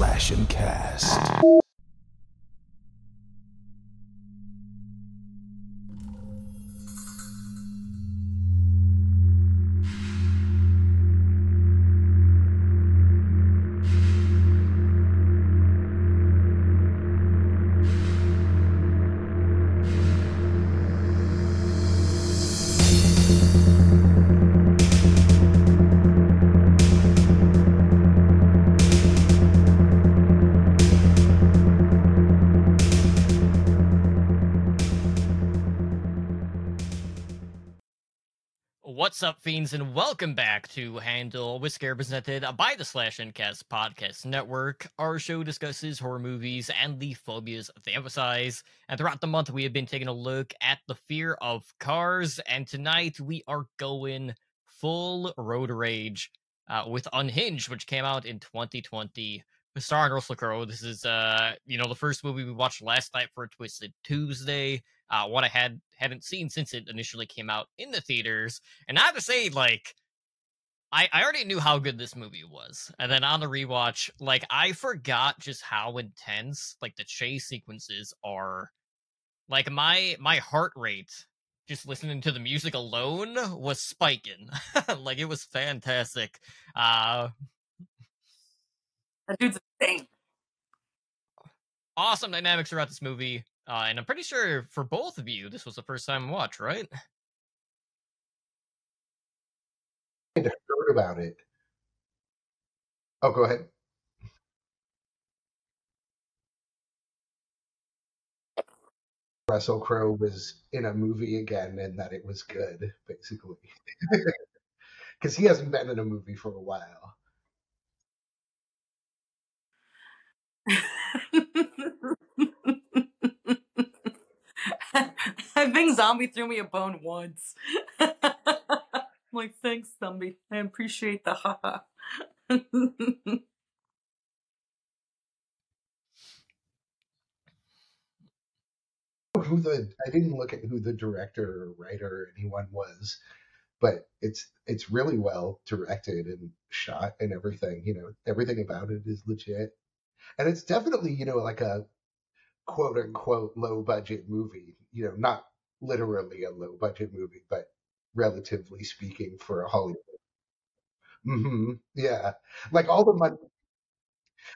Slash and Cast. Up, fiends, and welcome back to Handle with Scare presented by the Slash and Cast Podcast Network. Our show discusses horror movies and the phobias they emphasize. And throughout the month, we have been taking a look at the fear of cars. And tonight, we are going full road rage uh, with Unhinged, which came out in 2020. Starring Russell Crowe. This is, uh, you know, the first movie we watched last night for Twisted Tuesday uh, what I had hadn't seen since it initially came out in the theaters. And I have to say, like, I, I already knew how good this movie was. And then on the rewatch, like I forgot just how intense like the chase sequences are. Like my my heart rate just listening to the music alone was spiking. like it was fantastic. Uh That dude's insane. awesome dynamics throughout this movie. Uh, and I'm pretty sure for both of you, this was the first time watch, right? had heard about it. Oh, go ahead. Russell Crowe was in a movie again and that it was good, basically. Because he hasn't been in a movie for a while. I think Zombie threw me a bone once. I'm like, thanks, Zombie. I appreciate the haha. Who the I didn't look at who the director or writer or anyone was, but it's it's really well directed and shot and everything. You know, everything about it is legit. And it's definitely, you know, like a quote unquote low budget movie. You know, not literally a low budget movie, but relatively speaking for a Hollywood. hmm Yeah. Like all the money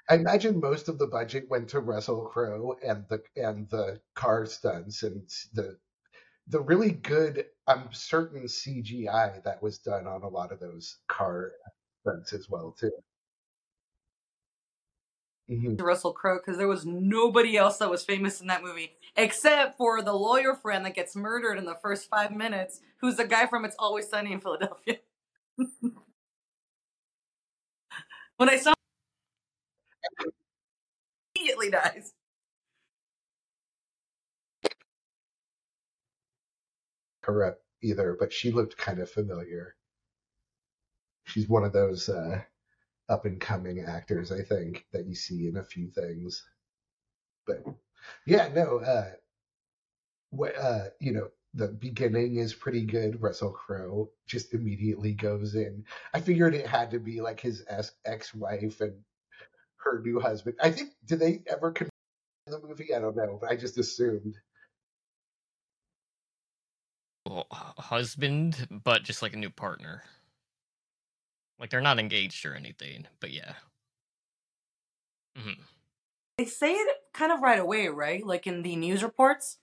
I imagine most of the budget went to Russell Crowe and the and the car stunts and the the really good I'm certain CGI that was done on a lot of those car stunts as well too. Hmm Russell Crowe, because there was nobody else that was famous in that movie except for the lawyer friend that gets murdered in the first five minutes, who's the guy from It's Always Sunny in Philadelphia. when I saw him, immediately dies. Up either, but she looked kind of familiar. She's one of those uh, up and coming actors, I think, that you see in a few things. But yeah, no, uh, what uh you know the beginning is pretty good. Russell crowe just immediately goes in. I figured it had to be like his ex- ex-wife and her new husband. I think did they ever confirm the movie? I don't know but i just assumed. Well, husband, but just like a new partner. Like they're not engaged or anything, but yeah. hmm They say it kind of right away, right? Like in the news reports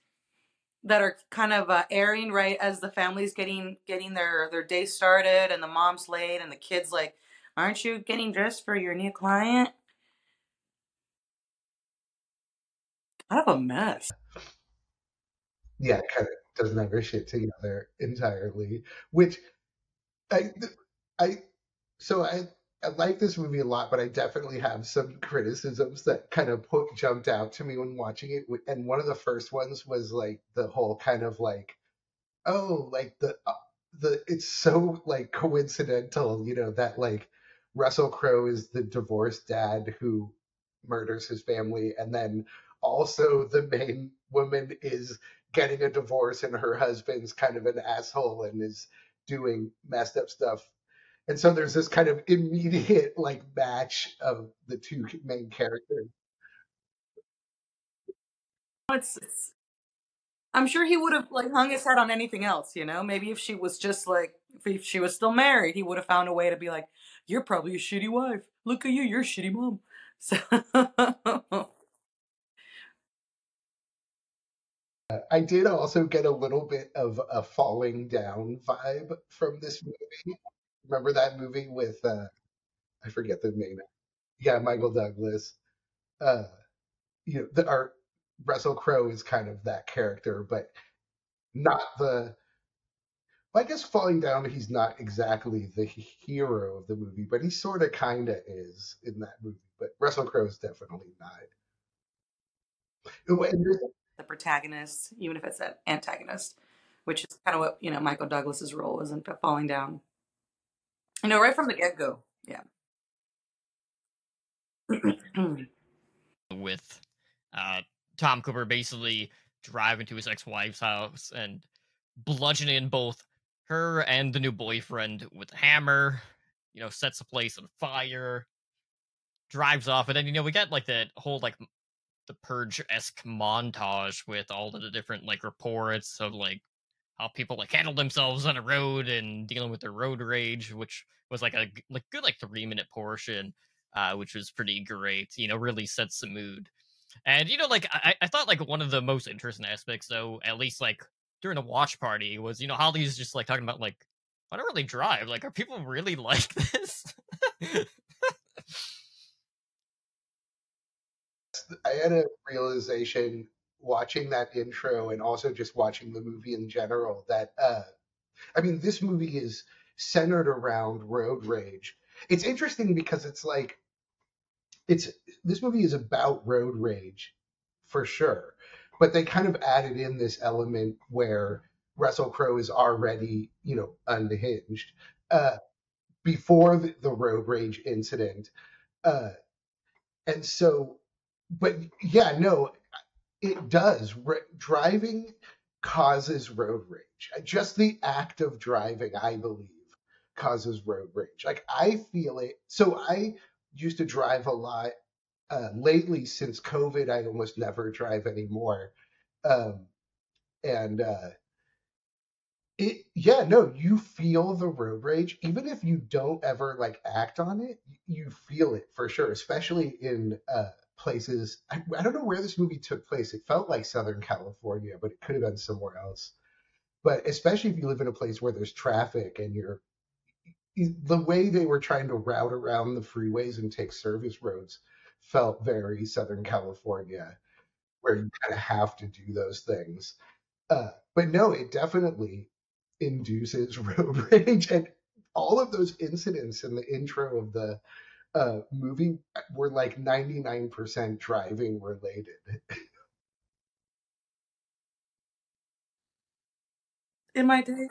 that are kind of uh, airing right as the family's getting getting their their day started and the mom's late and the kids like, aren't you getting dressed for your new client? Kind of a mess. yeah kind of doesn't have her shit together entirely which i i so i I like this movie a lot, but I definitely have some criticisms that kind of put, jumped out to me when watching it. And one of the first ones was like the whole kind of like oh like the uh, the it's so like coincidental you know that like russell crowe is the divorced dad who murders his family and then also the main woman is getting a divorce and her husband's kind of an asshole and is doing messed up stuff and so there's this kind of immediate like match of the two main characters. It's, it's I'm sure he would have like hung his head on anything else, you know. Maybe if she was just like, if she was still married, he would have found a way to be like, "You're probably a shitty wife. Look at you, you're a shitty mom." So uh, I did also get a little bit of a falling down vibe from this movie. Remember that movie with uh I forget the name. Yeah, Michael Douglas. Uh you know, the our Russell Crowe is kind of that character, but not the well, I guess falling down he's not exactly the hero of the movie, but he sort of kind of is in that movie. But Russell Crowe is definitely not. The protagonist, even if it's an antagonist, which is kind of what you know Michael Douglas's role is in falling down. You know, right from the get go. Yeah. with uh, Tom Cooper basically driving to his ex-wife's house and bludgeoning both her and the new boyfriend with a hammer. You know, sets the place on fire, drives off, and then you know we get like that whole like the purge esque montage with all of the different like reports of like how people like handle themselves on a road and dealing with their road rage, which was like a like good like three minute portion, uh, which was pretty great. You know, really sets the mood. And you know, like I, I thought like one of the most interesting aspects, though, at least like during the watch party, was you know Holly's just like talking about like I don't really drive. Like, are people really like this? I had a realization watching that intro and also just watching the movie in general that uh I mean this movie is centered around road rage. It's interesting because it's like it's this movie is about road rage for sure. But they kind of added in this element where Russell Crowe is already, you know, unhinged. Uh before the, the road rage incident. Uh and so but yeah, no, it does. driving causes road rage. Just the act of driving, I believe, causes road rage. Like I feel it. So I used to drive a lot. Uh, lately, since COVID, I almost never drive anymore. Um, and uh, it, yeah, no, you feel the road rage, even if you don't ever like act on it. You feel it for sure, especially in uh, places. I, I don't know where this movie took place. It felt like Southern California, but it could have been somewhere else. But especially if you live in a place where there's traffic and you're the way they were trying to route around the freeways and take service roads felt very Southern California, where you kind of have to do those things. Uh, but no, it definitely induces road rage, and all of those incidents in the intro of the uh, movie were like 99% driving related. In my day.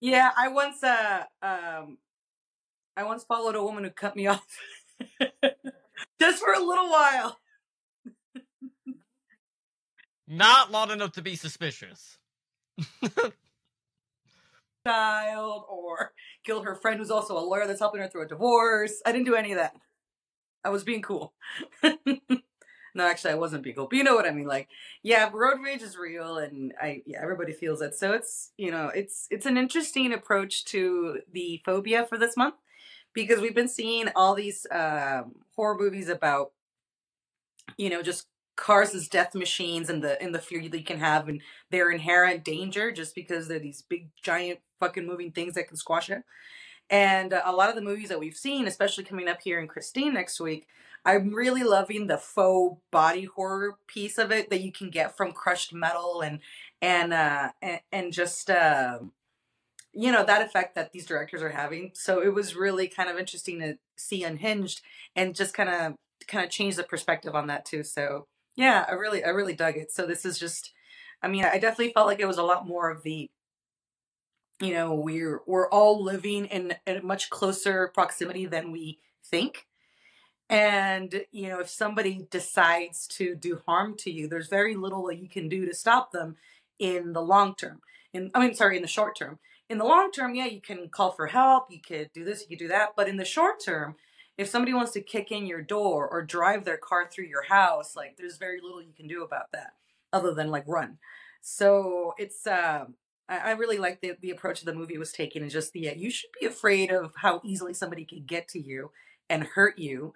Yeah, I once uh um I once followed a woman who cut me off just for a little while. Not long enough to be suspicious. child or killed her friend who's also a lawyer that's helping her through a divorce. I didn't do any of that. I was being cool. no, actually, I wasn't being cool, but you know what I mean. Like, yeah, road rage is real, and I yeah, everybody feels it. So it's you know, it's it's an interesting approach to the phobia for this month because we've been seeing all these um, horror movies about you know just cars as death machines and the and the fear that you can have and their inherent danger just because they're these big giant fucking moving things that can squash it. And a lot of the movies that we've seen, especially coming up here in Christine next week, I'm really loving the faux body horror piece of it that you can get from crushed metal and and uh and, and just uh, you know that effect that these directors are having. So it was really kind of interesting to see Unhinged and just kind of kind of change the perspective on that too. So yeah, I really I really dug it. So this is just I mean, I definitely felt like it was a lot more of the you know, we're we're all living in a much closer proximity than we think. And, you know, if somebody decides to do harm to you, there's very little that you can do to stop them in the long term. In I mean, sorry, in the short term. in the long term, yeah, you can call for help, you could do this, you could do that. But in the short term, if somebody wants to kick in your door or drive their car through your house, like there's very little you can do about that other than like run. So it's uh, I, I really like the the approach the movie was taking and just the you should be afraid of how easily somebody could get to you and hurt you,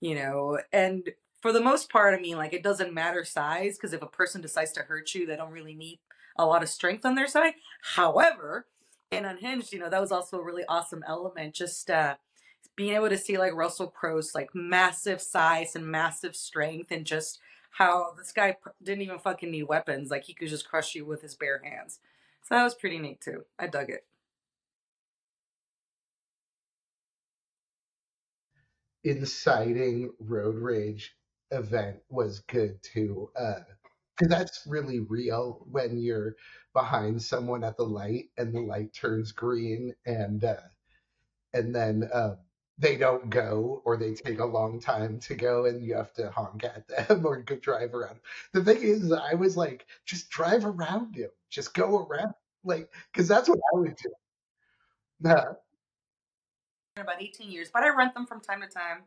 you know. And for the most part, I mean, like it doesn't matter size because if a person decides to hurt you, they don't really need a lot of strength on their side. However, in Unhinged, you know, that was also a really awesome element. Just uh, being able to see like Russell Crowe's like massive size and massive strength and just how this guy didn't even fucking need weapons. Like he could just crush you with his bare hands. So that was pretty neat too. I dug it. Inciting road rage event was good too. Uh, because that's really real when you're behind someone at the light and the light turns green and uh, and then uh, they don't go or they take a long time to go and you have to honk at them or go drive around. The thing is, I was like, just drive around him, just go around, like, because that's what I would do. Uh, about 18 years, but I rent them from time to time.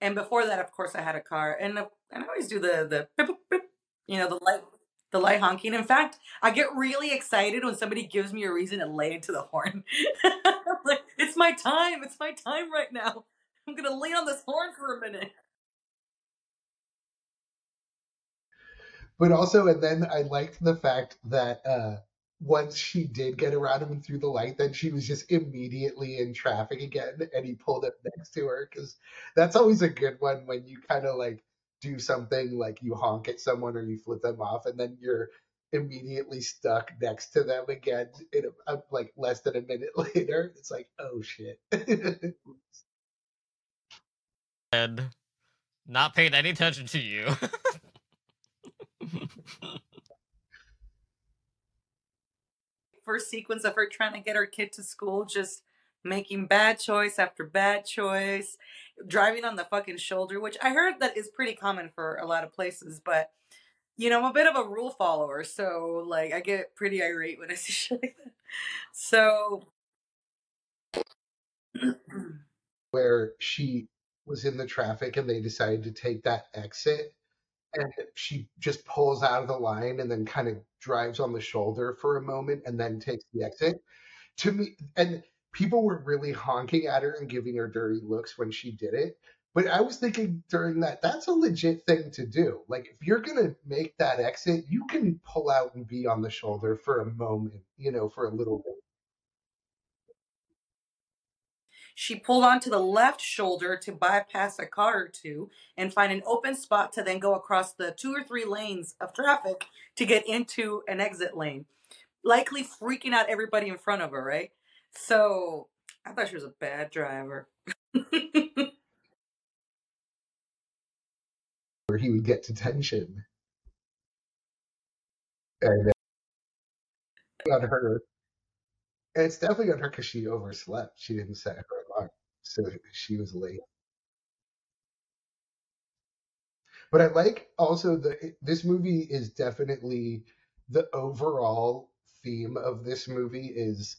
And before that, of course, I had a car, and uh, and I always do the the you know the light the light honking. In fact, I get really excited when somebody gives me a reason to lay into the horn. it's my time. It's my time right now. I'm gonna lean on this horn for a minute. but also, and then I liked the fact that uh, once she did get around him through the light, then she was just immediately in traffic again, and he pulled up next to her because that's always a good one when you kind of like do something like you honk at someone or you flip them off, and then you're immediately stuck next to them again in a, like less than a minute later. It's like, oh shit. And not paying any attention to you. First sequence of her trying to get her kid to school, just making bad choice after bad choice, driving on the fucking shoulder, which I heard that is pretty common for a lot of places, but you know, I'm a bit of a rule follower, so like I get pretty irate when I see shit like that. So where she was in the traffic and they decided to take that exit and she just pulls out of the line and then kind of drives on the shoulder for a moment and then takes the exit to me and people were really honking at her and giving her dirty looks when she did it but i was thinking during that that's a legit thing to do like if you're going to make that exit you can pull out and be on the shoulder for a moment you know for a little bit She pulled onto the left shoulder to bypass a car or two and find an open spot to then go across the two or three lanes of traffic to get into an exit lane, likely freaking out everybody in front of her, right? So I thought she was a bad driver. where he would get detention. And on her and it's definitely on her because she overslept. She didn't set her alarm so she was late. But i like also the this movie is definitely the overall theme of this movie is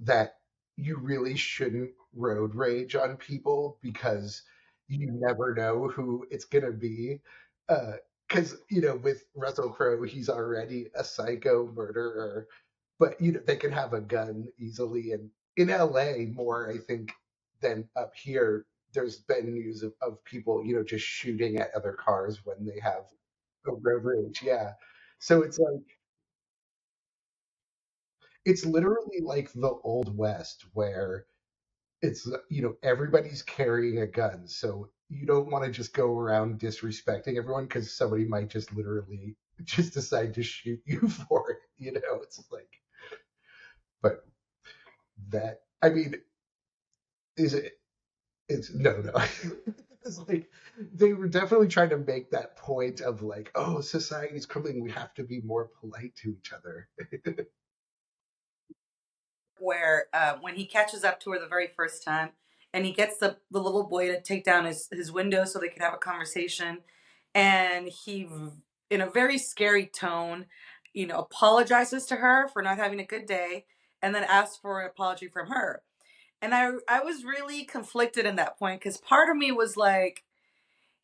that you really shouldn't road rage on people because you never know who it's going to be uh, because you know with russell crowe he's already a psycho murderer but you know they can have a gun easily and in la more i think than up here there's been news of, of people you know just shooting at other cars when they have a road rage yeah. So it's like it's literally like the old west where it's you know everybody's carrying a gun so you don't want to just go around disrespecting everyone because somebody might just literally just decide to shoot you for it you know? It's like but that i mean is it it's no no. It's like they were definitely trying to make that point of like oh society's crumbling we have to be more polite to each other where uh, when he catches up to her the very first time and he gets the, the little boy to take down his, his window so they could have a conversation and he in a very scary tone you know apologizes to her for not having a good day and then asks for an apology from her. And I I was really conflicted in that point because part of me was like,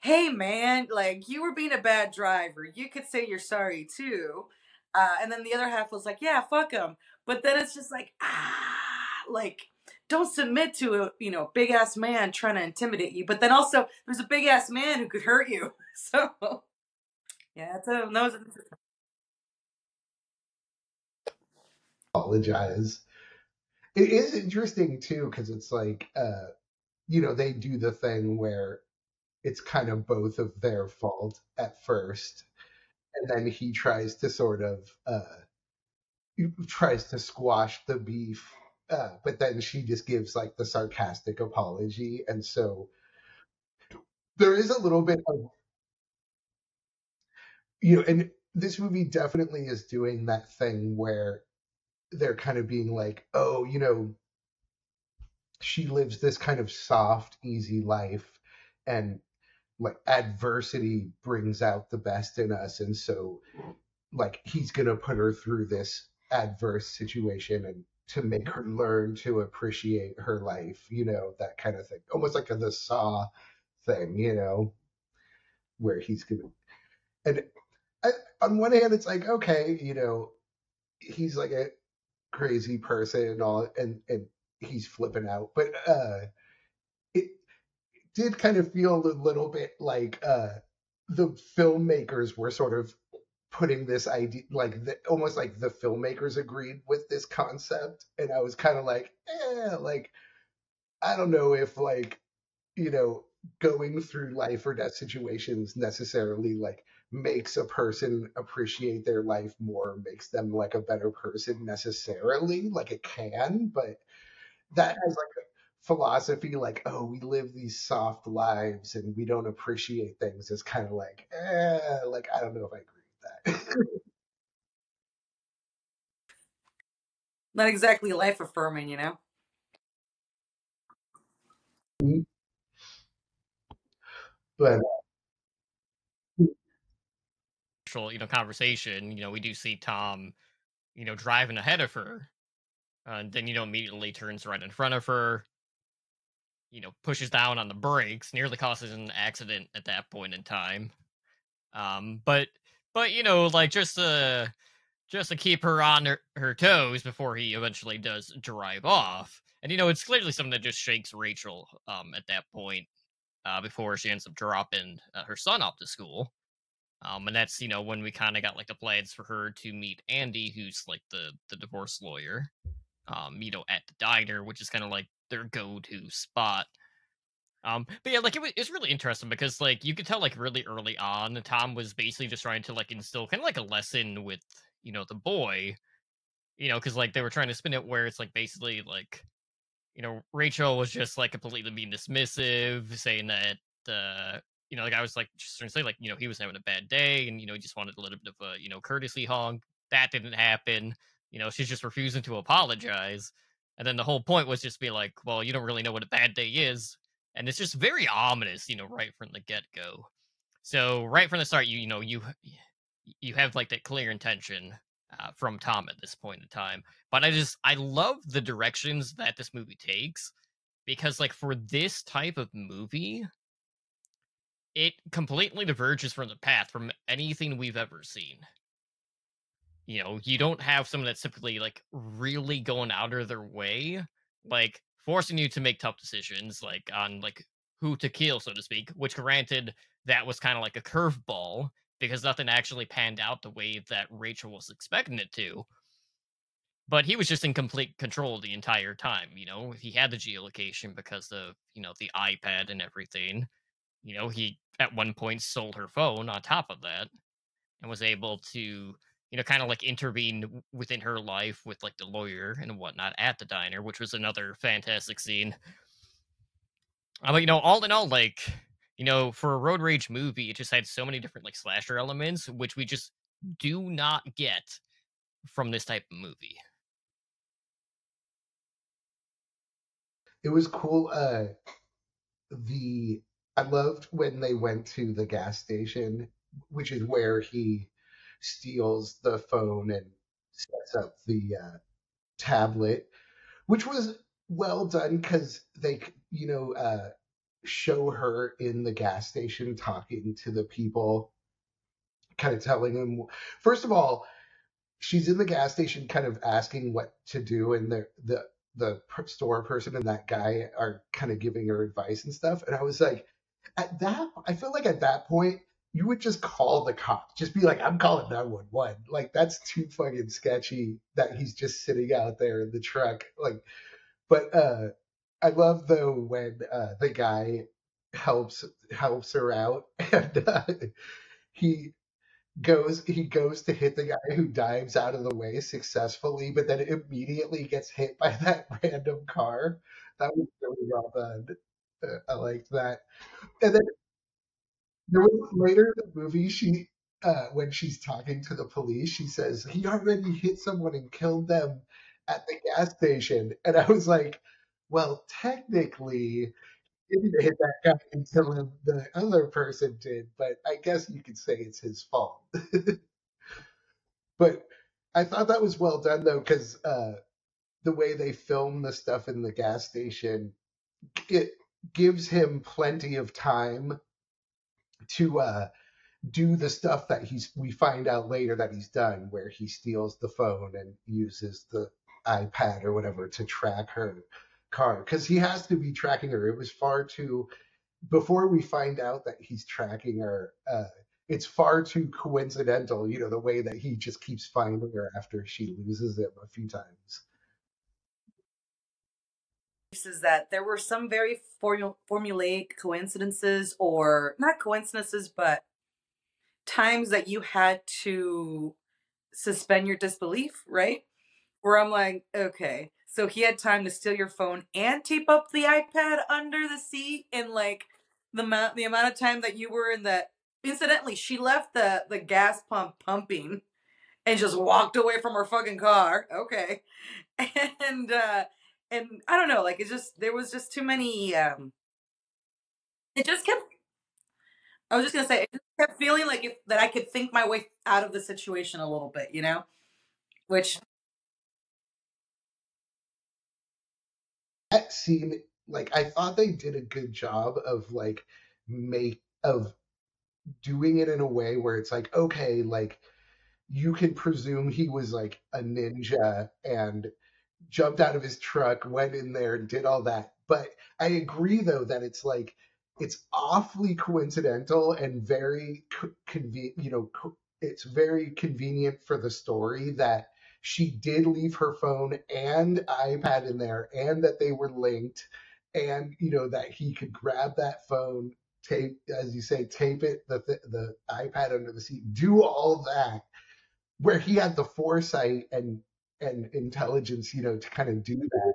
hey man, like you were being a bad driver. You could say you're sorry too. Uh, and then the other half was like, yeah, fuck him. But then it's just like, ah, like don't submit to a you know big ass man trying to intimidate you. But then also there's a big ass man who could hurt you. So yeah, it's a. It's apologize. It is interesting too because it's like, uh, you know, they do the thing where it's kind of both of their fault at first, and then he tries to sort of uh, tries to squash the beef, uh, but then she just gives like the sarcastic apology, and so there is a little bit of you know, and this movie definitely is doing that thing where they're kind of being like, oh, you know, she lives this kind of soft, easy life, and like adversity brings out the best in us, and so like he's gonna put her through this adverse situation and to make her learn to appreciate her life, you know, that kind of thing. Almost like a the saw thing, you know, where he's gonna and I, on one hand it's like, okay, you know, he's like a crazy person and all and and he's flipping out. But uh it did kind of feel a little bit like uh the filmmakers were sort of putting this idea like the, almost like the filmmakers agreed with this concept. And i was kind of like eh, like i don't know if like you know going through life or death situations necessarily like makes a person appreciate their life more makes them like a better person necessarily like it can. But that has like a philosophy like oh we live these soft lives and we don't appreciate things. Is kind of like eh, like i don't know if i agree not exactly life affirming, you know. but actual you know conversation you know we do see tom you know driving ahead of her uh, and then you know immediately turns right in front of her you know pushes down on the brakes nearly causes an accident at that point in time um but but you know like just to just to keep her on her, her toes before he eventually does drive off and you know it's clearly something that just shakes rachel um at that point uh before she ends up dropping uh, her son off to school um, and that's you know when we kind of got like the plans for her to meet Andy, who's like the the divorce lawyer. Um, you know, at the diner, which is kind of like their go-to spot. Um, but yeah, like it was, it was really interesting because like you could tell like really early on, Tom was basically just trying to like instill kind of like a lesson with you know the boy, you know, because like they were trying to spin it where it's like basically like you know Rachel was just like completely being dismissive, saying that uh you know, like I was like just trying to say, like, you know, he was having a bad day and, you know, he just wanted a little bit of a, you know, courtesy hug. That didn't happen. You know, she's just refusing to apologize. And then the whole point was just be like, well, you don't really know what a bad day is. And it's just very ominous, you know, right from the get go. So right from the start, you you know you you have like that clear intention uh, from Tom at this point in time. But I just I love the directions that this movie takes because like for this type of movie, it completely diverges from the path from anything we've ever seen. You know, you don't have someone that's typically like really going out of their way, like forcing you to make tough decisions, like on like who to kill, so to speak. Which, granted, that was kind of like a curveball because nothing actually panned out the way that Rachel was expecting it to. But he was just in complete control the entire time. You know, he had the geolocation because of you know the iPad and everything you know, he at one point sold her phone on top of that and was able to, you know, kind of like intervene within her life with like the lawyer and whatnot at the diner, which was another fantastic scene. Uh, but, you know, all in all, like, you know, for a road rage movie, it just had so many different like slasher elements, which we just do not get from this type of movie. it was cool uh the I loved when they went to the gas station, which is where he steals the phone and sets up the uh, tablet, which was well done because they, you know, uh, show her in the gas station talking to the people, kind of telling them. First of all, she's in the gas station, kind of asking what to do, and the the the store person and that guy are kind of giving her advice and stuff. And I was like, at that, I feel like at that point you would just call the cops. Just be like, I'm calling 911. Like, that's too fucking sketchy that he's just sitting out there in the truck. Like, but uh I love though when uh the guy helps helps her out and uh, he goes he goes to hit the guy who dives out of the way successfully, but then immediately gets hit by that random car. That was really well done. Uh, I liked that. And then there was later in the movie, she uh, when she's talking to the police, she says he already hit someone and killed them at the gas station, and I was like, well, technically, he didn't hit that guy until the other person did, but I guess you could say it's his fault. but I thought that was well done though, because uh, the way they film the stuff in the gas station, it gives him plenty of time to uh, do the stuff that he's we find out later that he's done where he steals the phone and uses the iPad or whatever to track her car because he has to be tracking her. It was far too before we find out that he's tracking her. Uh, it's far too coincidental, you know, the way that he just keeps finding her after she loses him a few times. Is that there were some very formu- formulaic coincidences or not coincidences but times that you had to suspend your disbelief right? Where i'm like okay so he had time to steal your phone and tape up the ipad under the seat and like the amount the amount of time that you were in that incidentally she left the the gas pump pumping and just walked away from her fucking car okay. And uh and I don't know, like it's just there was just too many. um It just kept. I was just gonna say, it just kept feeling like if, that I could think my way out of the situation a little bit, you know, which That scene, like I thought they did a good job of like make of doing it in a way where it's like okay, like you can presume he was like a ninja and jumped out of his truck, went in there, and did all that. But I agree though that it's like it's awfully coincidental and very co- convenient. You know, co- it's very convenient for the story that she did leave her phone and iPad in there, and that they were linked, and you know that he could grab that phone, tape, as you say, tape it the th- the iPad under the seat, do all that, where he had the foresight and and intelligence, you know, to kind of do that.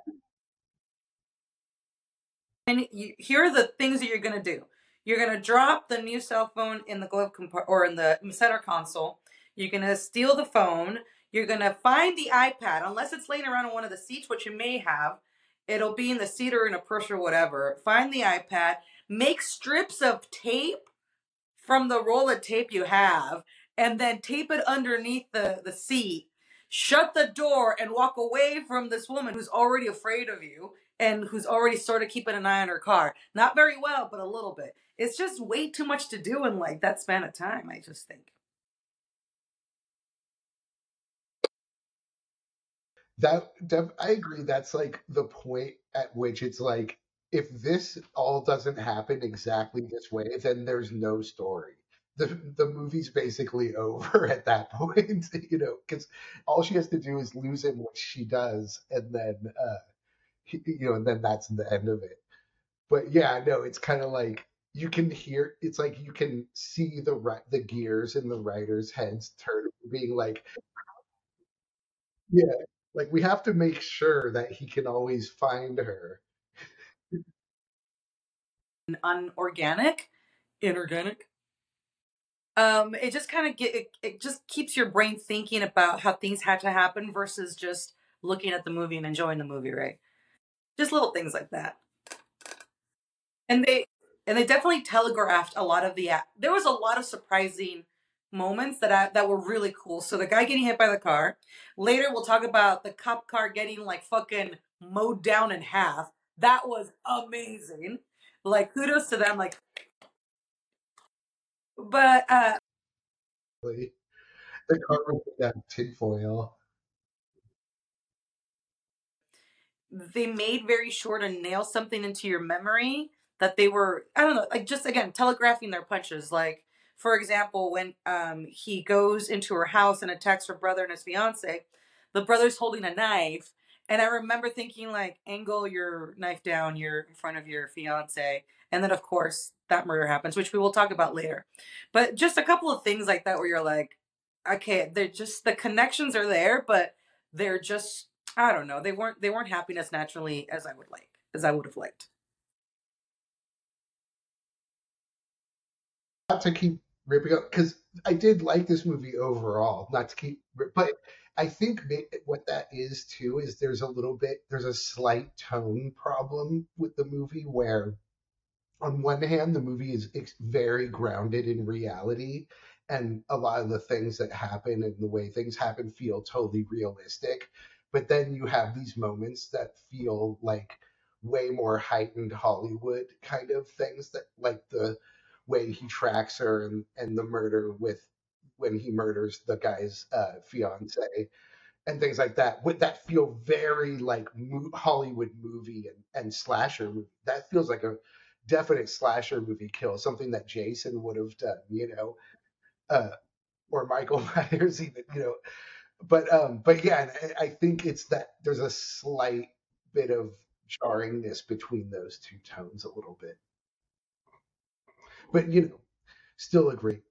and you, here are the things that you're gonna do. You're gonna drop the new cell phone in the glove compartment or in the center console. You're gonna steal the phone. You're gonna find the iPad, unless it's laying around on one of the seats, which you may have. It'll be in the seat or in a purse or whatever. Find the iPad. Make strips of tape from the roll of tape you have, and then tape it underneath the the seat. Shut the door and walk away from this woman who's already afraid of you and who's already sort of keeping an eye on her car. Not very well, but a little bit. It's just way too much to do in like that span of time, I just think. That def- I agree. That's like the point at which it's like if this all doesn't happen exactly this way, then there's no story. The the movie's basically over at that point, you know, because all she has to do is lose him, which she does, and then uh, you know, and then that's the end of it. But yeah, no, it's kind of like you can hear. It's like you can see the the gears in the writers' heads turning, being like, yeah, like we have to make sure that he can always find her. And unorganic, inorganic. Um, it just kind of get it, it just keeps your brain thinking about how things had to happen versus just looking at the movie and enjoying the movie, right? Just little things like that. And they and they definitely telegraphed a lot of the there was a lot of surprising moments that I, that were really cool. So the guy getting hit by the car. Later, we'll talk about the cop car getting like fucking mowed down in half. That was amazing. Like kudos to them. Like, but uh, The car with that tinfoil. they made very sure to nail something into your memory that they were I don't know, like just again telegraphing their punches. Like for example, when um he goes into her house and attacks her brother and his fiance, the brother's holding a knife, and I remember thinking like, angle your knife down, you're in front of your fiance, and then of course that murder happens, which we will talk about later. But just a couple of things like that where you're like, okay, they're just the connections are there, but they're just I don't know. They weren't they weren't happening as naturally as I would like, as I would have liked. Not to keep ripping up because I did like this movie overall. Not to keep, but I think what that is too is there's a little bit there's a slight tone problem with the movie where on one hand the movie is very grounded in reality and a lot of the things that happen and the way things happen feel totally realistic. But then you have these moments that feel like way more heightened hollywood kind of things that like the way he tracks her and, and the murder with when he murders the guy's uh, fiance and things like that. Would that feel very like mo- hollywood movie and, and slasher movie? That feels like a definite slasher movie kill something that jason would have done you know uh, or michael myers even you know. But um but yeah I, I think it's that there's a slight bit of jarringness between those two tones a little bit. But you know still a great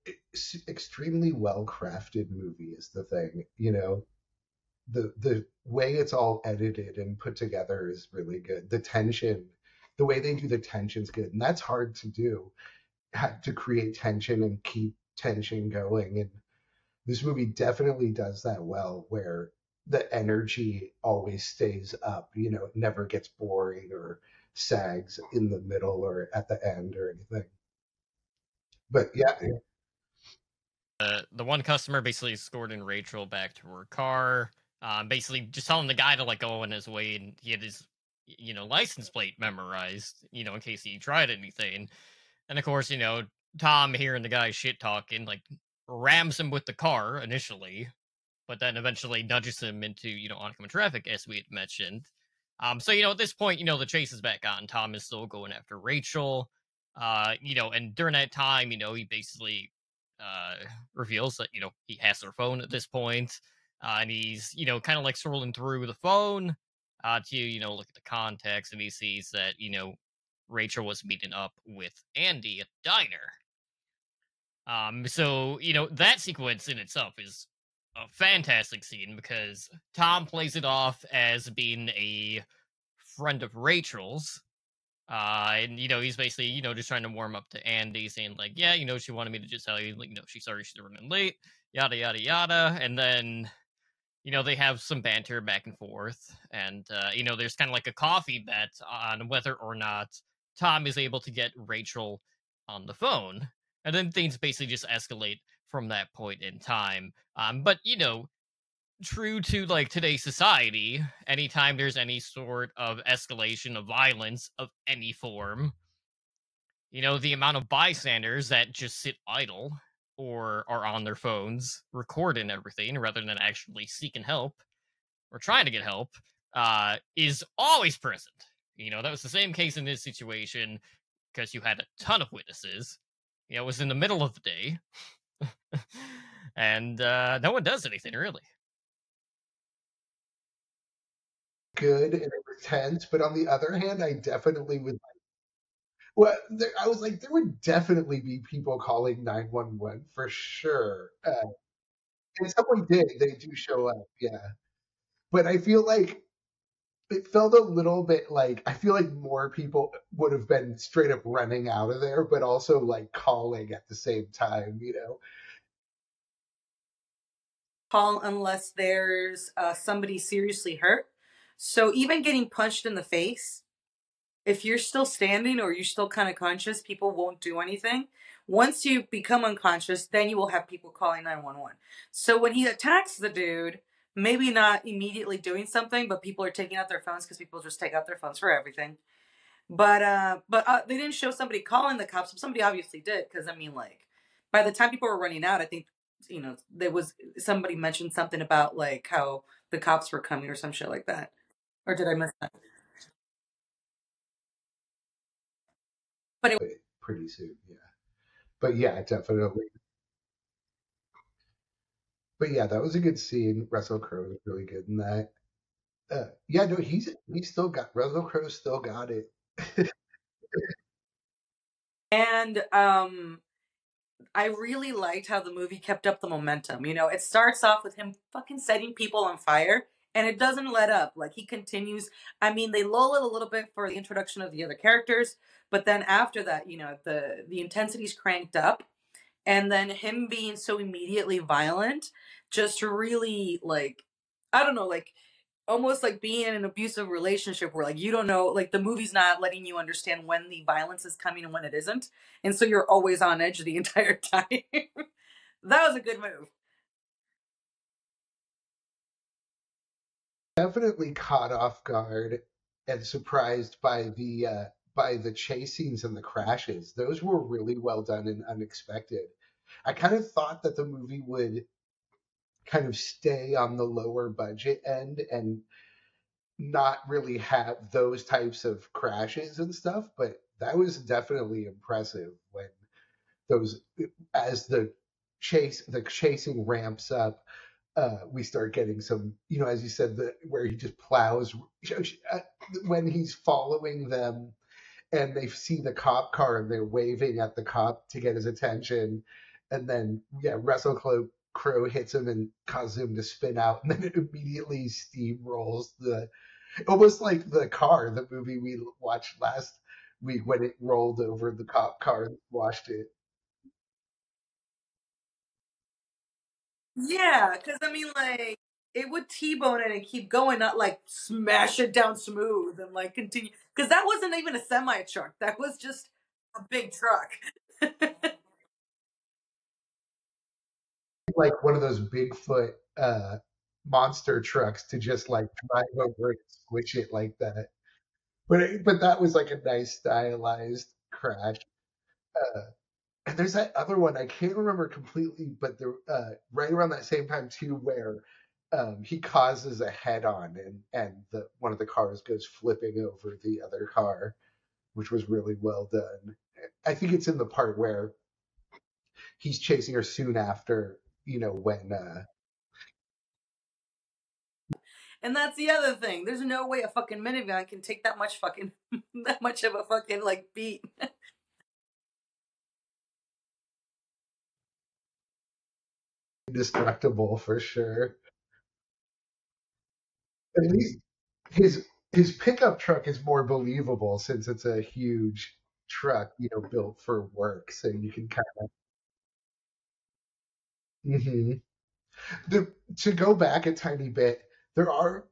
extremely well crafted movie is the thing you know. The the way it's all edited and put together is really good. The tension the way they do the tension's good and that's hard to do to create tension and keep tension going and this movie definitely does that well where the energy always stays up you know it never gets boring or sags in the middle or at the end or anything. But yeah. Uh, the one customer basically escorting Rachel back to her car, um, basically just telling the guy to like go on his way, and he had his you know license plate memorized, you know, in case he tried anything. And of course, you know, Tom hearing the guy shit talking, like rams him with the car initially, but then eventually nudges him into you know oncoming traffic, as we had mentioned. Um, so you know, at this point, you know, the chase is back on. Tom is still going after Rachel. Uh, you know, and during that time, you know, he basically uh reveals that you know he has her phone at this point, uh, and he's you know kind of like scrolling through the phone uh to you know look at the context, and he sees that you know Rachel was meeting up with Andy at diner. Um, so you know that sequence in itself is a fantastic scene because Tom plays it off as being a friend of Rachel's. Uh, and you know, he's basically, you know, just trying to warm up to Andy, saying, like, yeah, you know, she wanted me to just tell you, like, you know, she's sorry she's running late, yada yada yada. And then, you know, they have some banter back and forth, and uh, you know, there's kind of like a coffee bet on whether or not Tom is able to get Rachel on the phone. And then things basically just escalate from that point in time. Um, but you know, true to like today's society, anytime there's any sort of escalation of violence of any form, you know, the amount of bystanders that just sit idle or are on their phones recording everything rather than actually seeking help or trying to get help uh, is always present. You know, that was the same case in this situation because you had a ton of witnesses. You know, it was in the middle of the day. and uh, no one does anything really. good and it was tense but on the other hand i definitely would well there, i was like there would definitely be people calling 911 for sure uh, and someone did they do show up yeah but i feel like it felt a little bit like I feel like more people would have been straight up running out of there, but also like calling at the same time, you know. Call unless there's uh, somebody seriously hurt. So even getting punched in the face if you're still standing or you're still kind of conscious, people won't do anything. Once you become unconscious, then you will have people calling 911. So when he attacks the dude, maybe not immediately doing something, but people are taking out their phones because people just take out their phones for everything. But uh, but uh, they didn't show somebody calling the cops. Somebody obviously did because I mean, like, by the time people were running out, I think you know there was somebody mentioned something about like how the cops were coming or some shit like that. Or did I miss that? But it, pretty soon, yeah. But yeah, definitely. But yeah, that was a good scene. Russell Crowe was really good in that. Uh, yeah, no, he's he still got Russell Crowe still got it. and um I really liked how the movie kept up the momentum. You know, it starts off with him fucking setting people on fire and it doesn't let up. Like he continues. I mean, they lull it a little bit for the introduction of the other characters, but then after that, you know, the the intensity's cranked up and then him being so immediately violent just really like I don't know, like almost like being in an abusive relationship where like you don't know like the movie's not letting you understand when the violence is coming and when it isn't and so you're always on edge the entire time that was a good move definitely caught off guard and surprised by the uh, by the chase and the crashes. Those were really well done and unexpected. I kind of thought that the movie would kind of stay on the lower budget end and not really have those types of crashes and stuff, but that was definitely impressive when those as the chase the chasing ramps up uh, we start getting some, you know, as you said, the where he just plows uh, when he's following them, and they see the cop car and they're waving at the cop to get his attention, and then yeah, Russell Crowe hits him and causes him to spin out, and then it immediately steamrolls the, almost like the car, the movie we watched last week when it rolled over the cop car and washed it. Yeah, because I mean, like, it would T-bone it and keep going, not like smash it down smooth and like continue. Because that wasn't even a semi truck; that was just a big truck. like one of those Bigfoot uh, monster trucks to just like drive over and squish it like that. But it, but that was like a nice stylized crash. Uh, and there's that other one I can't remember completely, but the uh, right around that same time too, where um, he causes a head-on and and the one of the cars goes flipping over the other car, which was really well done. I think it's in the part where he's chasing her soon after, you know, when. Uh, and that's the other thing. There's no way a fucking minivan can take that much fucking that much of a fucking like beat. indestructible for sure. At least his his pickup truck is more believable since it's a huge truck, you know, built for work, so you can kind of. hmm The, to go back a tiny bit, there are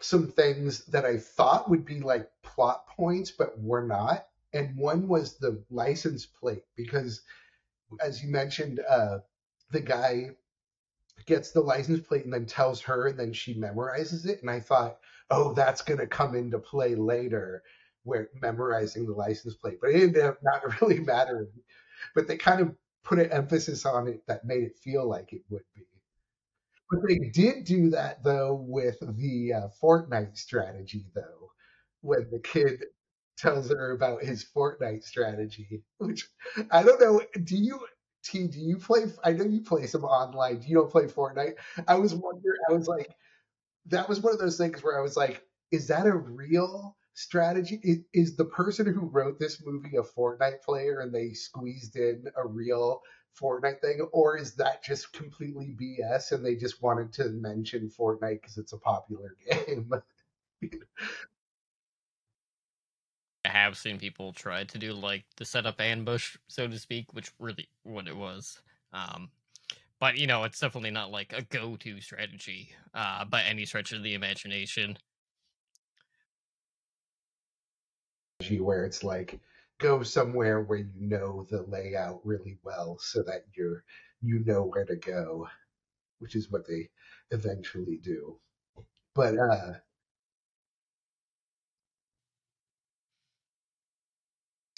some things that I thought would be like plot points, but were not. And one was the license plate because, as you mentioned, uh, the guy gets the license plate and then tells her and then she memorizes it. And i thought oh that's going to come into play later where memorizing the license plate. But it ended up not really mattering. But they kind of put an emphasis on it that made it feel like it would be. But they did do that though with the uh, Fortnite strategy though when the kid tells her about his Fortnite strategy which i don't know do you T, do you play? I know you play some online. Do you don't play Fortnite. I was wondering. I was like, that was one of those things where I was like, is that a real strategy? Is, is the person who wrote this movie a Fortnite player and they squeezed in a real Fortnite thing, or is that just completely BS and they just wanted to mention Fortnite because it's a popular game? I have seen people try to do like the setup ambush, so to speak, which really what it was. Um, but you know, it's definitely not like a go-to strategy uh, by any stretch of the imagination. where it's like go somewhere where you know the layout really well so that you're you know where to go, which is what they eventually do. But uh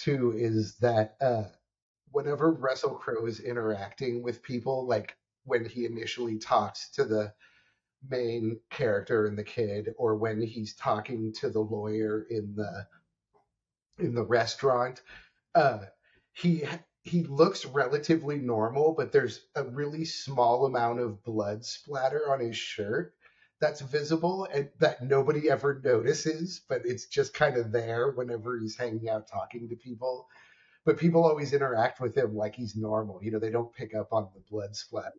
two is that uh whenever Russell Crowe is interacting with people, like when he initially talks to the main character and the kid, or when he's talking to the lawyer in the in the restaurant, uh, he he looks relatively normal, but there's a really small amount of blood splatter on his shirt that's visible and that nobody ever notices, but it's just kind of there whenever he's hanging out talking to people. But people always interact with him like he's normal. You know, they don't pick up on the blood splatter.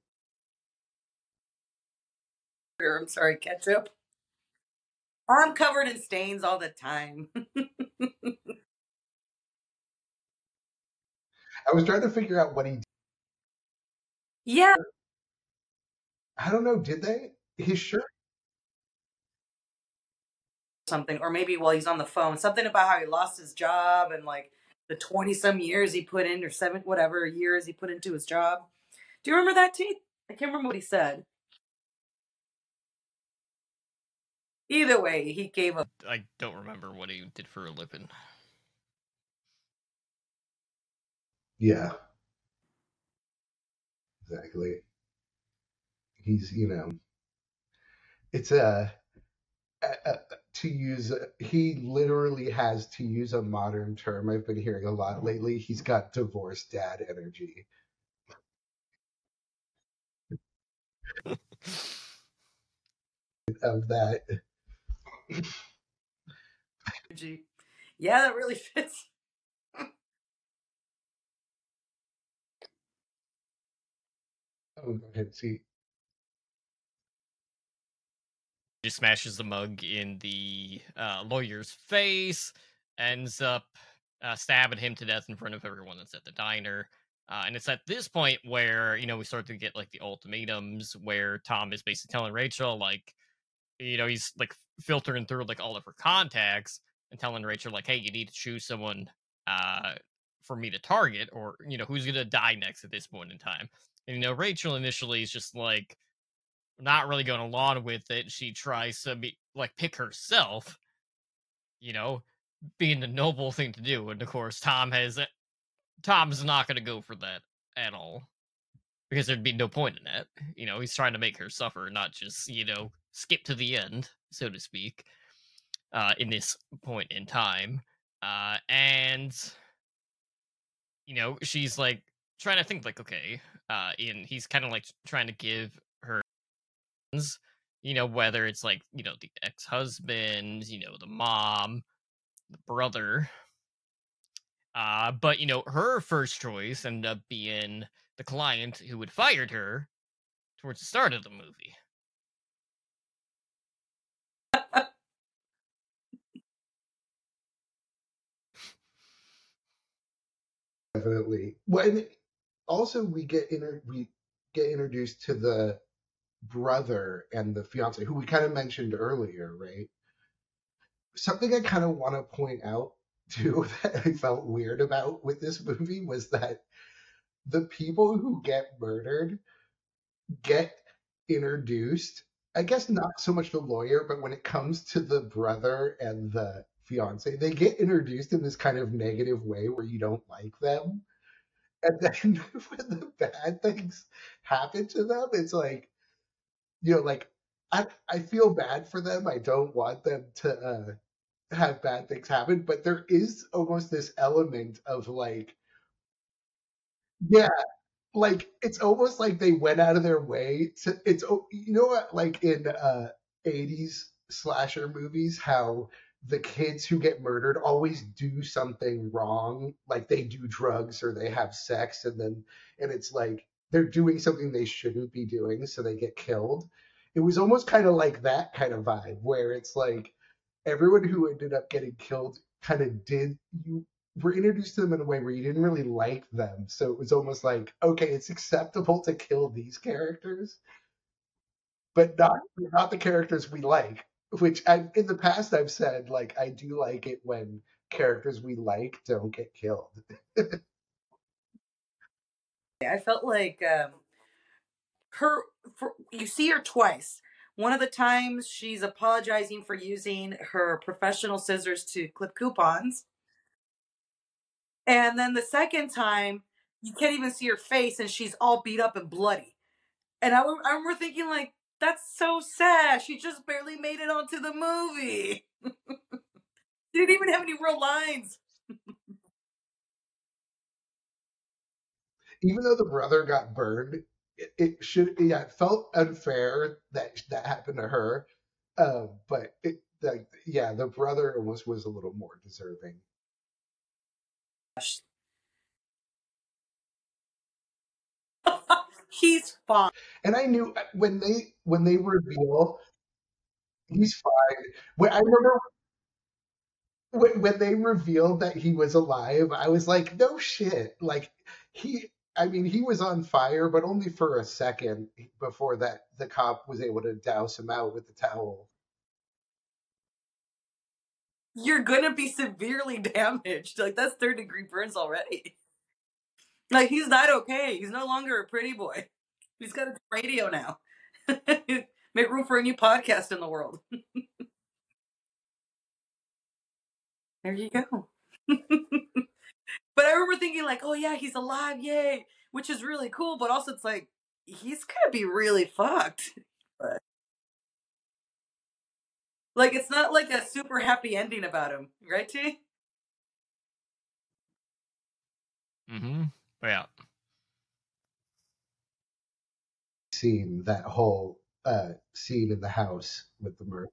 I'm sorry, ketchup. I'm covered in stains all the time. I was trying to figure out what he did. yeah, I don't know, did they? His shirt something, or maybe while he's on the phone, something about how he lost his job and like the twenty some years he put in, or seven whatever years he put into his job. Do you remember that, Teeth? I can't remember what he said. Either way, he gave up. I don't remember what he did for a living. Yeah. Exactly. He's, you know, it's a, a, a to use he literally has to use a modern term I've been hearing a lot lately. He's got divorced dad energy. Of that, Gee. Yeah, that really fits. oh, go ahead. See, just smashes the mug in the uh, lawyer's face, ends up uh, stabbing him to death in front of everyone that's at the diner. Uh, and it's at this point where you know we start to get like the ultimatums, where Tom is basically telling Rachel like, you know, he's like filtering through like all of her contacts and telling Rachel like, hey, you need to choose someone uh, for me to target, or you know, who's gonna die next at this point in time. And you know, Rachel initially is just like, not really going along with it. She tries to be like pick herself, you know, being the noble thing to do. And of course, Tom has Tom's not going to go for that at all because there'd be no point in that. You know, he's trying to make her suffer, not just you know skip to the end, so to speak. Uh, in this point in time, uh, and you know, she's like trying to think like, okay, uh, and he's kind of like trying to give you know, whether it's like, you know, the ex husband, you know, the mom, the brother. Uh, but, you know, her first choice ended up being the client who had fired her towards the start of the movie. definitely. Well, and also we get inter- we get introduced to the brother and the fiance, who we kind of mentioned earlier, right? Something I kind of want to point out too that I felt weird about with this movie was that the people who get murdered get introduced. I guess not so much the lawyer, but when it comes to the brother and the fiance, they get introduced in this kind of negative way where you don't like them. And then when the bad things happen to them, it's like, you know, like I I feel bad for them. I don't want them to uh, have bad things happen, but there is almost this element of like, yeah, like it's almost like they went out of their way to. It's you know what, like in uh, '80s slasher movies, how the kids who get murdered always do something wrong, like they do drugs or they have sex, and then and it's like they're doing something they shouldn't be doing, so they get killed. It was almost kind of like that kind of vibe, where it's like everyone who ended up getting killed kind of did you were introduced to them in a way where you didn't really like them, so it was almost like okay, it's acceptable to kill these characters, but not not the characters we like. Which I, in the past I've said like I do like it when characters we like don't get killed. I felt like um, her. For, you see her twice. One of the times she's apologizing for using her professional scissors to clip coupons, and then the second time you can't even see her face, and she's all beat up and bloody. And I, I remember thinking like, that's so sad. She just barely made it onto the movie. she didn't even have any real lines. Even though the brother got burned, it, it should yeah, it felt unfair that that happened to her. Um, but it like yeah, the brother almost was a little more deserving. He's fine. And I knew uh, when they when they reveal he's fine. When I remember when when they revealed that he was alive, I was like, no shit. Like he I mean, he was on fire, but only for a second before that the cop was able to douse him out with the towel. You're gonna be severely damaged. Like that's third degree burns already. Like he's not okay. He's no longer a pretty boy. He's got a radio now. Make room for a new podcast in the world. there you go. But I remember thinking like, oh yeah, he's alive, yay, which is really cool. But also, it's like he's gonna be really fucked. But like, it's not like a super happy ending about him, right, T? Mm-hmm. Yeah. Scene that whole uh, scene in the house with the murder.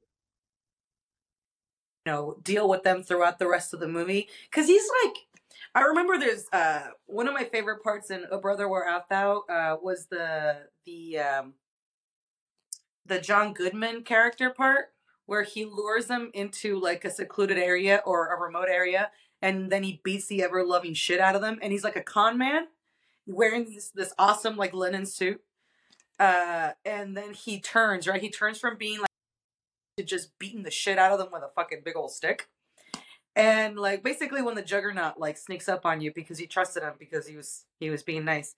You know, deal with them throughout the rest of the movie because he's like I remember there's uh one of my favorite parts in O Brother Where Art Thou uh was the the um the John Goodman character part where he lures them into like a secluded area or a remote area and then he beats the ever loving shit out of them and he's like a con man wearing this this awesome like linen suit uh and then he turns right? He turns from being like to just beating the shit out of them with a fucking big old stick and like basically when the juggernaut like sneaks up on you because you trusted him because he was he was being nice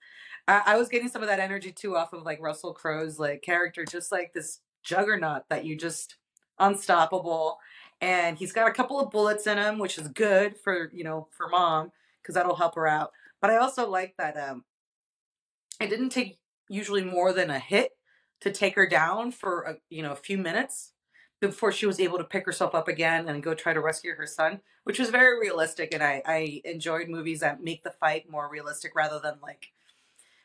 I, I was getting some of that energy too off of like russell crowe's like character just like this juggernaut that you just unstoppable and he's got a couple of bullets in him which is good for you know for mom because that'll help her out. But i also like that um it didn't take usually more than a hit to take her down for a, you know a few minutes before she was able to pick herself up again and go try to rescue her son, which was very realistic. And I, I enjoyed movies that make the fight more realistic rather than like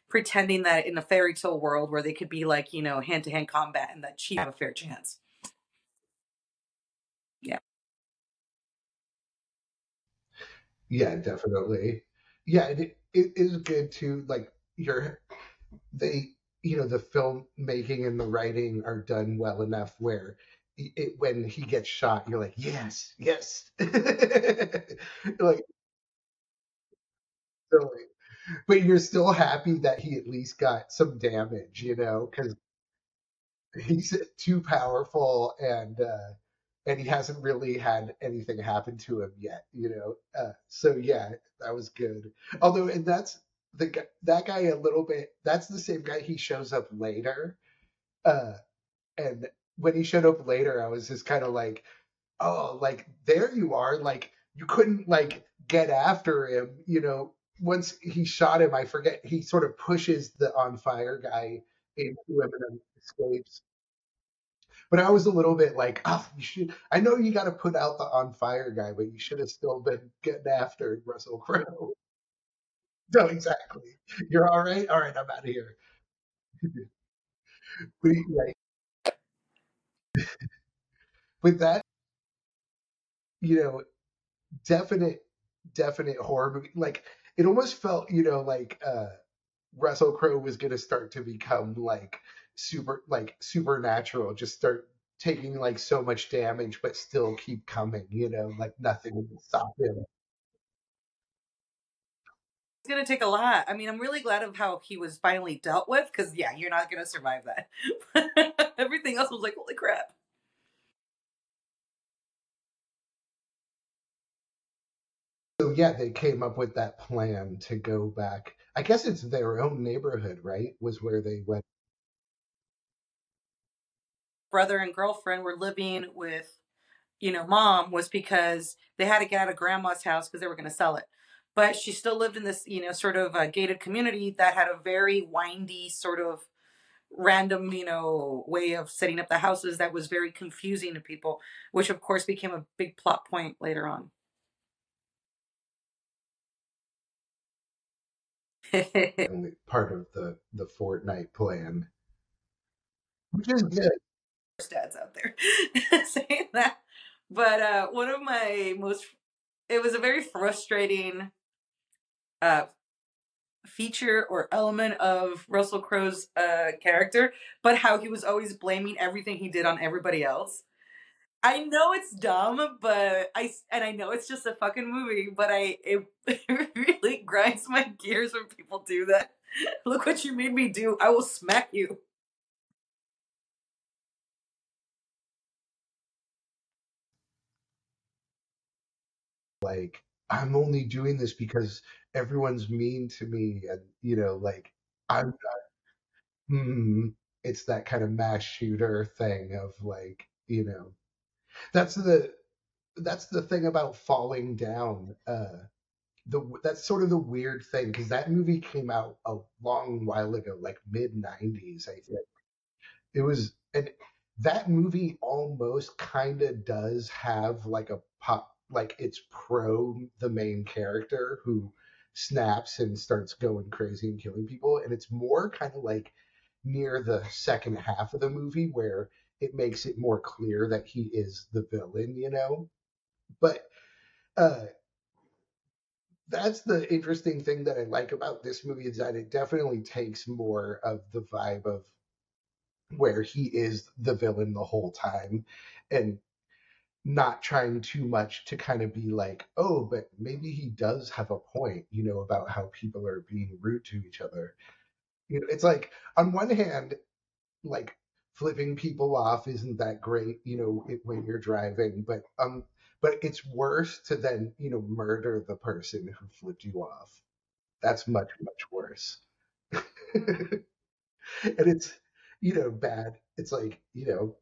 pretending that in a fairy tale world where they could be like, you know, hand to hand combat and that she have a fair chance. Yeah. Yeah, definitely. Yeah, it, it is good to like your they you know the filmmaking and the writing are done well enough where it, when he gets shot, you're like, yes, yes, like so, but you're still happy that he at least got some damage, you know, because he's too powerful and uh, and he hasn't really had anything happen to him yet, you know. Uh, so yeah, that was good. Although, and that's the that guy a little bit. That's the same guy. He shows up later, uh, and when he showed up later, I was just kind of like, oh, like there you are. Like you couldn't like get after him, you know. Once he shot him, I forget he sort of pushes the on fire guy into him and escapes. But I was a little bit like, oh, you should. I know you got to put out the on fire guy, but you should have still been getting after Russell Crowe. no, exactly. You're all right. All right, I'm out of here. but, with that, you know, definite, definite horror movie. Like it almost felt, you know, like uh, Russell Crowe was to start to become like super, like supernatural, just start taking like so much damage, but still keep coming. You know, like nothing would stop him. It's gonna take a lot. I mean, I'm really glad of how he was finally dealt with because yeah, you're not gonna survive that. Everything else was like, holy crap. So yeah, they came up with that plan to go back. I guess it's their own neighborhood, right? Was where they went. Brother and girlfriend were living with, you know, mom was because they had to get out of grandma's house because they were going to sell it. But she still lived in this, you know, sort of uh, gated community that had a very windy sort of random, you know, way of setting up the houses that was very confusing to people, which of course became a big plot point later on. only part of the the Fortnite plan, which is good. dads out there saying that. But uh, one of my most, it was a very frustrating uh, feature or element of Russell Crowe's uh, character, but how he was always blaming everything he did on everybody else. I know it's dumb, but I and I know it's just a fucking movie, but I it, it really grinds my gears when people do that. Look what you made me do. I will smack you. Like I'm only doing this because everyone's mean to me, and you know, like I'm not. Hmm, it's that kind of mass shooter thing of like, you know, that's the that's the thing about falling down. Uh, the that's sort of the weird thing because that movie came out a long while ago, like mid '90s, I think. It was, and that movie almost kind of does have like a pop, like it's pro the main character who snaps and starts going crazy and killing people, and it's more kind of like near the second half of the movie where it makes it more clear that he is the villain, you know. But uh, that's the interesting thing that I like about this movie is that it definitely takes more of the vibe of where he is the villain the whole time and not trying too much to kind of be like, oh, but maybe he does have a point, you know, about how people are being rude to each other. You know, it's like on one hand, like flipping people off isn't that great, you know, it, when you're driving, but um, but it's worse to then you know murder the person who flipped you off. That's much much worse. and it's you know bad. It's like you know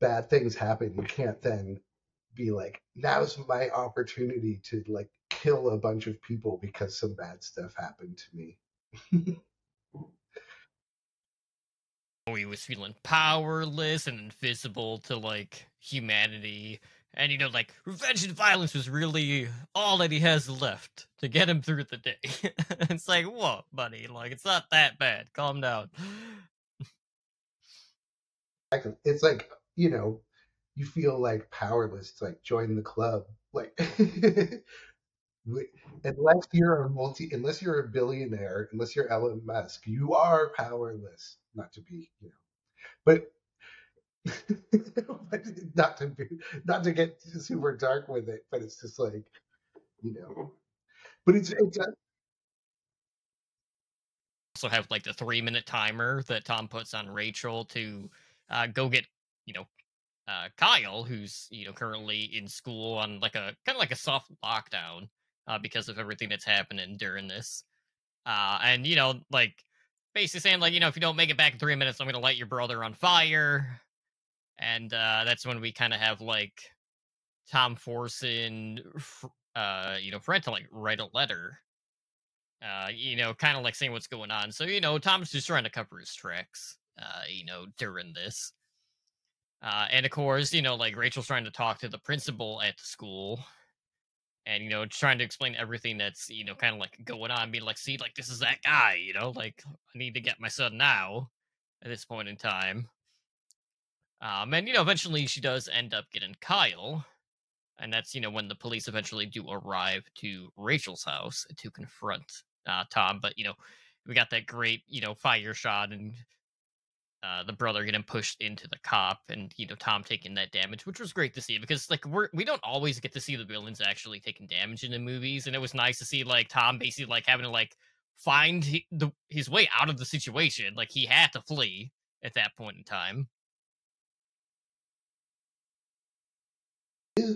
bad things happen. You can't then be like, now's my opportunity to like kill a bunch of people because some bad stuff happened to me. Oh, he was feeling powerless and invisible to like humanity and you know like revenge and violence was really all that he has left to get him through the day it's like whoa buddy like it's not that bad calm down it's like you know you feel like powerless to like join the club like unless you're a multi unless you're a billionaire unless you're Elon Musk you are powerless not to be you know. But not to be not to get super dark with it but it's just like you know. But it's it's also have like the three minute timer that Tom puts on Rachel to uh, go get you know uh, Kyle, who's you know currently in school on like a kind of like a soft lockdown uh, because of everything that's happening during this, uh, and you know like basically saying like you know if you don't make it back in three minutes, I'm gonna light your brother on fire, and uh, that's when we kind of have like Tom forcing uh, you know Fred to like write a letter uh, you know, kind of like saying what's going on. So, you know, Tom's just trying to cover his tracks, uh, you know, during this. Uh, and of course, you know, like Rachel's trying to talk to the principal at the school and, you know, trying to explain everything that's, you know, kind of like going on, being like, see, like, this is that guy, you know, like, I need to get my son now at this point in time. Um, and, you know, eventually she does end up getting Kyle. And that's, you know, when the police eventually do arrive to Rachel's house to confront uh, Tom. But, you know, we got that great, you know, fire shot and uh, the brother getting pushed into the cop and you know Tom taking that damage, which was great to see because like we're we don't always get to see the villains actually taking damage in the movies, and it was nice to see like Tom basically like having to like find he, the, his way out of the situation. Like he had to flee at that point in time.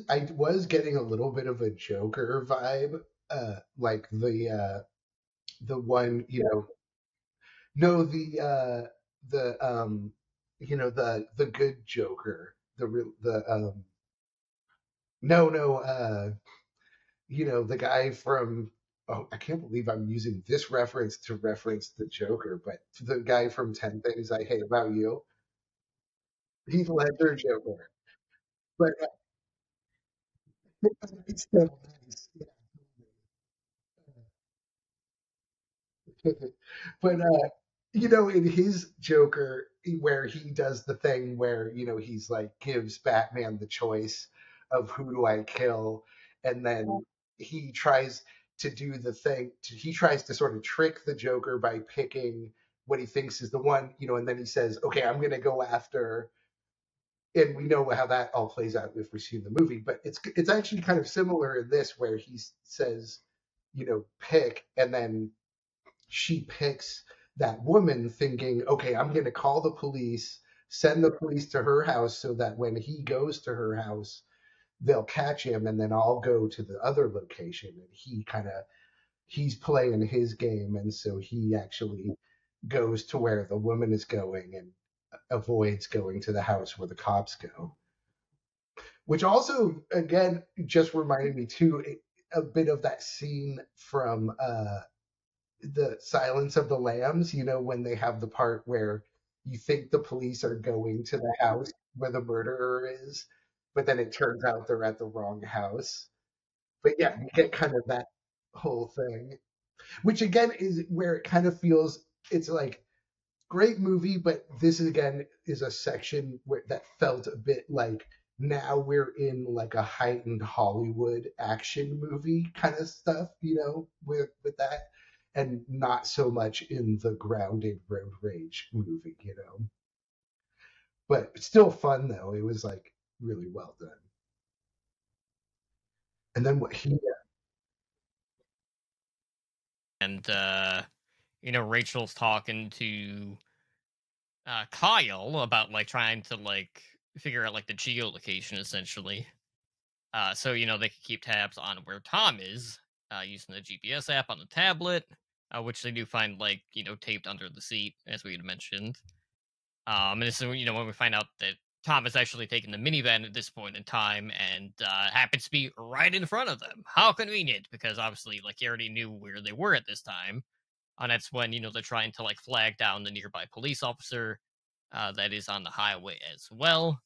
I was getting a little bit of a Joker vibe, uh, like the uh, the one you know, no the uh, the um, you know the the good Joker, the real the um, no no uh, you know the guy from oh I can't believe I'm using this reference to reference the Joker, but the guy from Ten Things I Hate About You, Heath Ledger Joker, but uh, it's so nice. Yeah. but uh you know in his joker where he does the thing where you know he's like gives batman the choice of who do i kill and then he tries to do the thing to, he tries to sort of trick the joker by picking what he thinks is the one you know and then he says okay i'm going to go after and we know how that all plays out if we've seen the movie but it's it's actually kind of similar in this where he says you know pick and then she picks that woman thinking, okay, I'm going to call the police, send the police to her house so that when he goes to her house, they'll catch him and then I'll go to the other location. And he kind of, he's playing his game. And so he actually goes to where the woman is going and avoids going to the house where the cops go. Which also, again, just reminded me too, a bit of that scene from, uh, the Silence of the Lambs, you know, when they have the part where you think the police are going to the mm-hmm. house where the murderer is, but then it turns out they're at the wrong house. But yeah, you get kind of that whole thing, which again is where it kind of feels it's like great movie, but this is again is a section where that felt a bit like now we're in like a heightened Hollywood action movie kind of stuff, you know, with with that and not so much in the grounded road rage movie, you know. But still fun though. It was like really well done. And then what he and uh you know rachel's talking to uh kyle about like trying to like figure out like the geolocation essentially uh so you know they can keep tabs on where tom is uh using the gps app on the tablet uh, which they do find like you know taped under the seat as we had mentioned. Um and so you know when we find out that tom is actually taking the minivan at this point in time and uh happens to be right in front of them. How convenient because obviously like he already knew where they were at this time. And that's when you know they're trying to like flag down the nearby police officer uh, that is on the highway as well.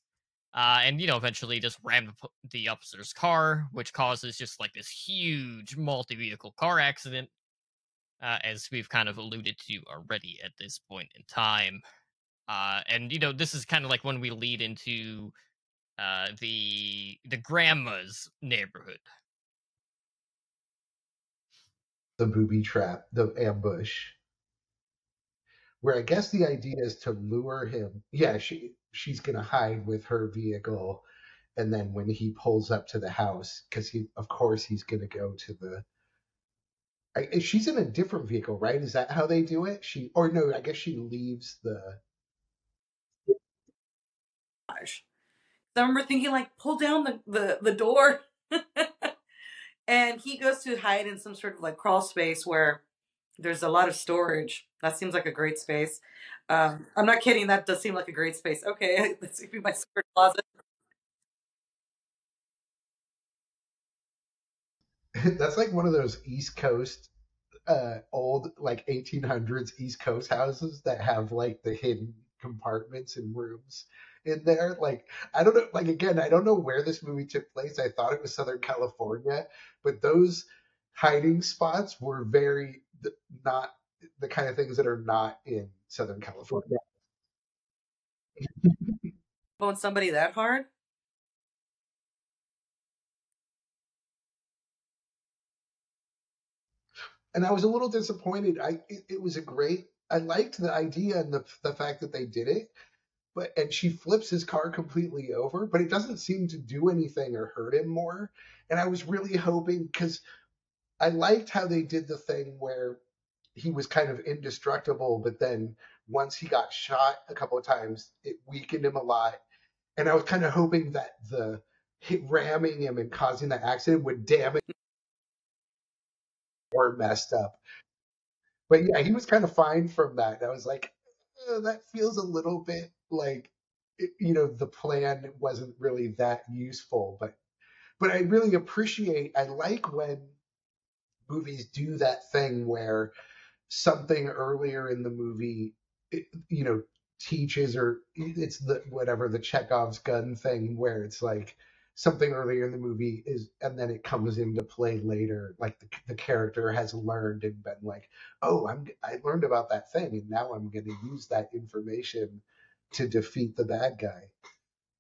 Uh, and you know eventually just ram the officer's car which causes just like this huge multi-vehicle car accident uh, as we've kind of alluded to already at this point in time uh, and you know this is kind of like when we lead into uh, the the grandma's neighborhood the booby trap, the ambush, where I guess the idea is to lure him. Yeah, she she's gonna hide with her vehicle, and then when he pulls up to the house, because he of course he's gonna go to the. I, she's in a different vehicle, right? Is that how they do it? She or no? I guess she leaves the. gosh. I remember thinking like, pull down the, the, the door. and he goes to hide in some sort of like crawl space where there's a lot of storage. That seems like a great space. Um, I'm not kidding. That does seem like a great space. Okay, let's see my secret closet. That's like one of those East Coast, uh, old like 1800s East Coast houses that have like the hidden compartments and rooms in there. Like I don't know. Like again, I don't know where this movie took place. I thought it was Southern California, but those hiding spots were very th- not the kind of things that are not in Southern California. Bone somebody that hard? And I was a little disappointed. I it, it was a great. I liked the idea and the the fact that they did it, but and she flips his car completely over, but it doesn't seem to do anything or hurt him more. And I was really hoping because I liked how they did the thing where he was kind of indestructible, but then once he got shot a couple of times, it weakened him a lot. And I was kind of hoping that the ramming him and causing the accident would damage or messed up. But yeah, he was kind of fine from that. I was like, "Uh, that feels a little bit like you know the plan wasn't really that useful. But but I really appreciate. I like when movies do that thing where something earlier in the movie, you know, teaches or it's the whatever the Chekhov's gun thing where it's like something earlier in the movie is and then it comes into play later like the, the character has learned and been like oh i'm i learned about that thing and now i'm going to use that information to defeat the bad guy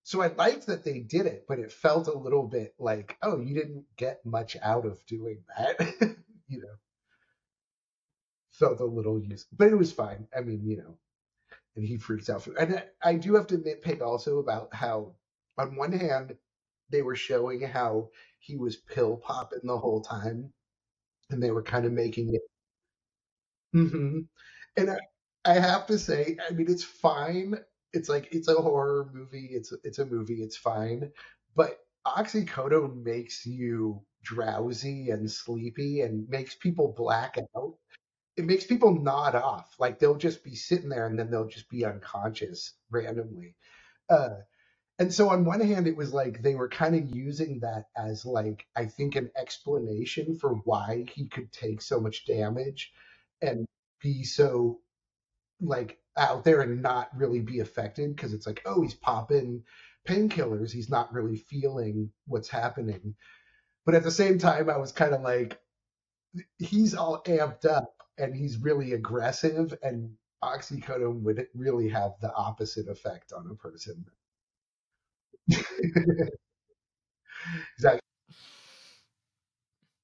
so i liked that they did it but it felt a little bit like oh you didn't get much out of doing that you know felt a little used but it was fine i mean you know and he freaks out. And I, I do have to nitpick also about how, on one hand, they were showing how he was pill popping the whole time, and they were kind of making it. hmm And I, I have to say, I mean, it's fine. It's like it's a horror movie. It's it's a movie. It's fine, but oxycodone makes you drowsy and sleepy and makes people black out it makes people nod off. Like they'll just be sitting there and then they'll just be unconscious randomly. Uh, and so on one hand, it was like they were kind of using that as like I think an explanation for why he could take so much damage and be so like out there and not really be affected because it's like oh he's popping painkillers. He's not really feeling what's happening. But at the same time i was kind of like he's all amped up and he's really aggressive and oxycodone would really have the opposite effect on a person exactly.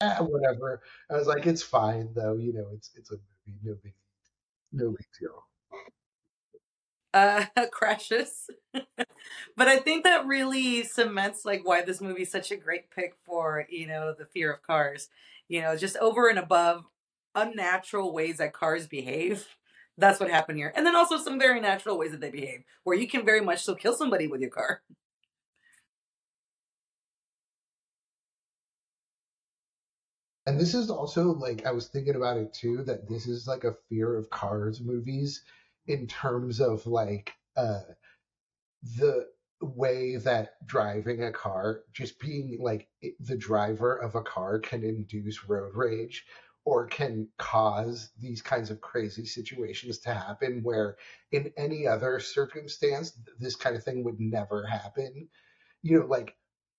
Ah, whatever. I was like it's fine though you know it's it's a movie no big no big deal. Uh crashes. But i think that really cements like why this movie is such a great pick for you know the fear of cars. You know just over and above unnatural ways that cars behave that's what happened here. And then also some very natural ways that they behave where you can very much so kill somebody with your car and this is also like i was thinking about it too that this is like a fear of cars movies in terms of like uh the way that driving a car, just being like the driver of a car, can induce road rage or can cause these kinds of crazy situations to happen where in any other circumstance, this kind of thing would never happen. You know, like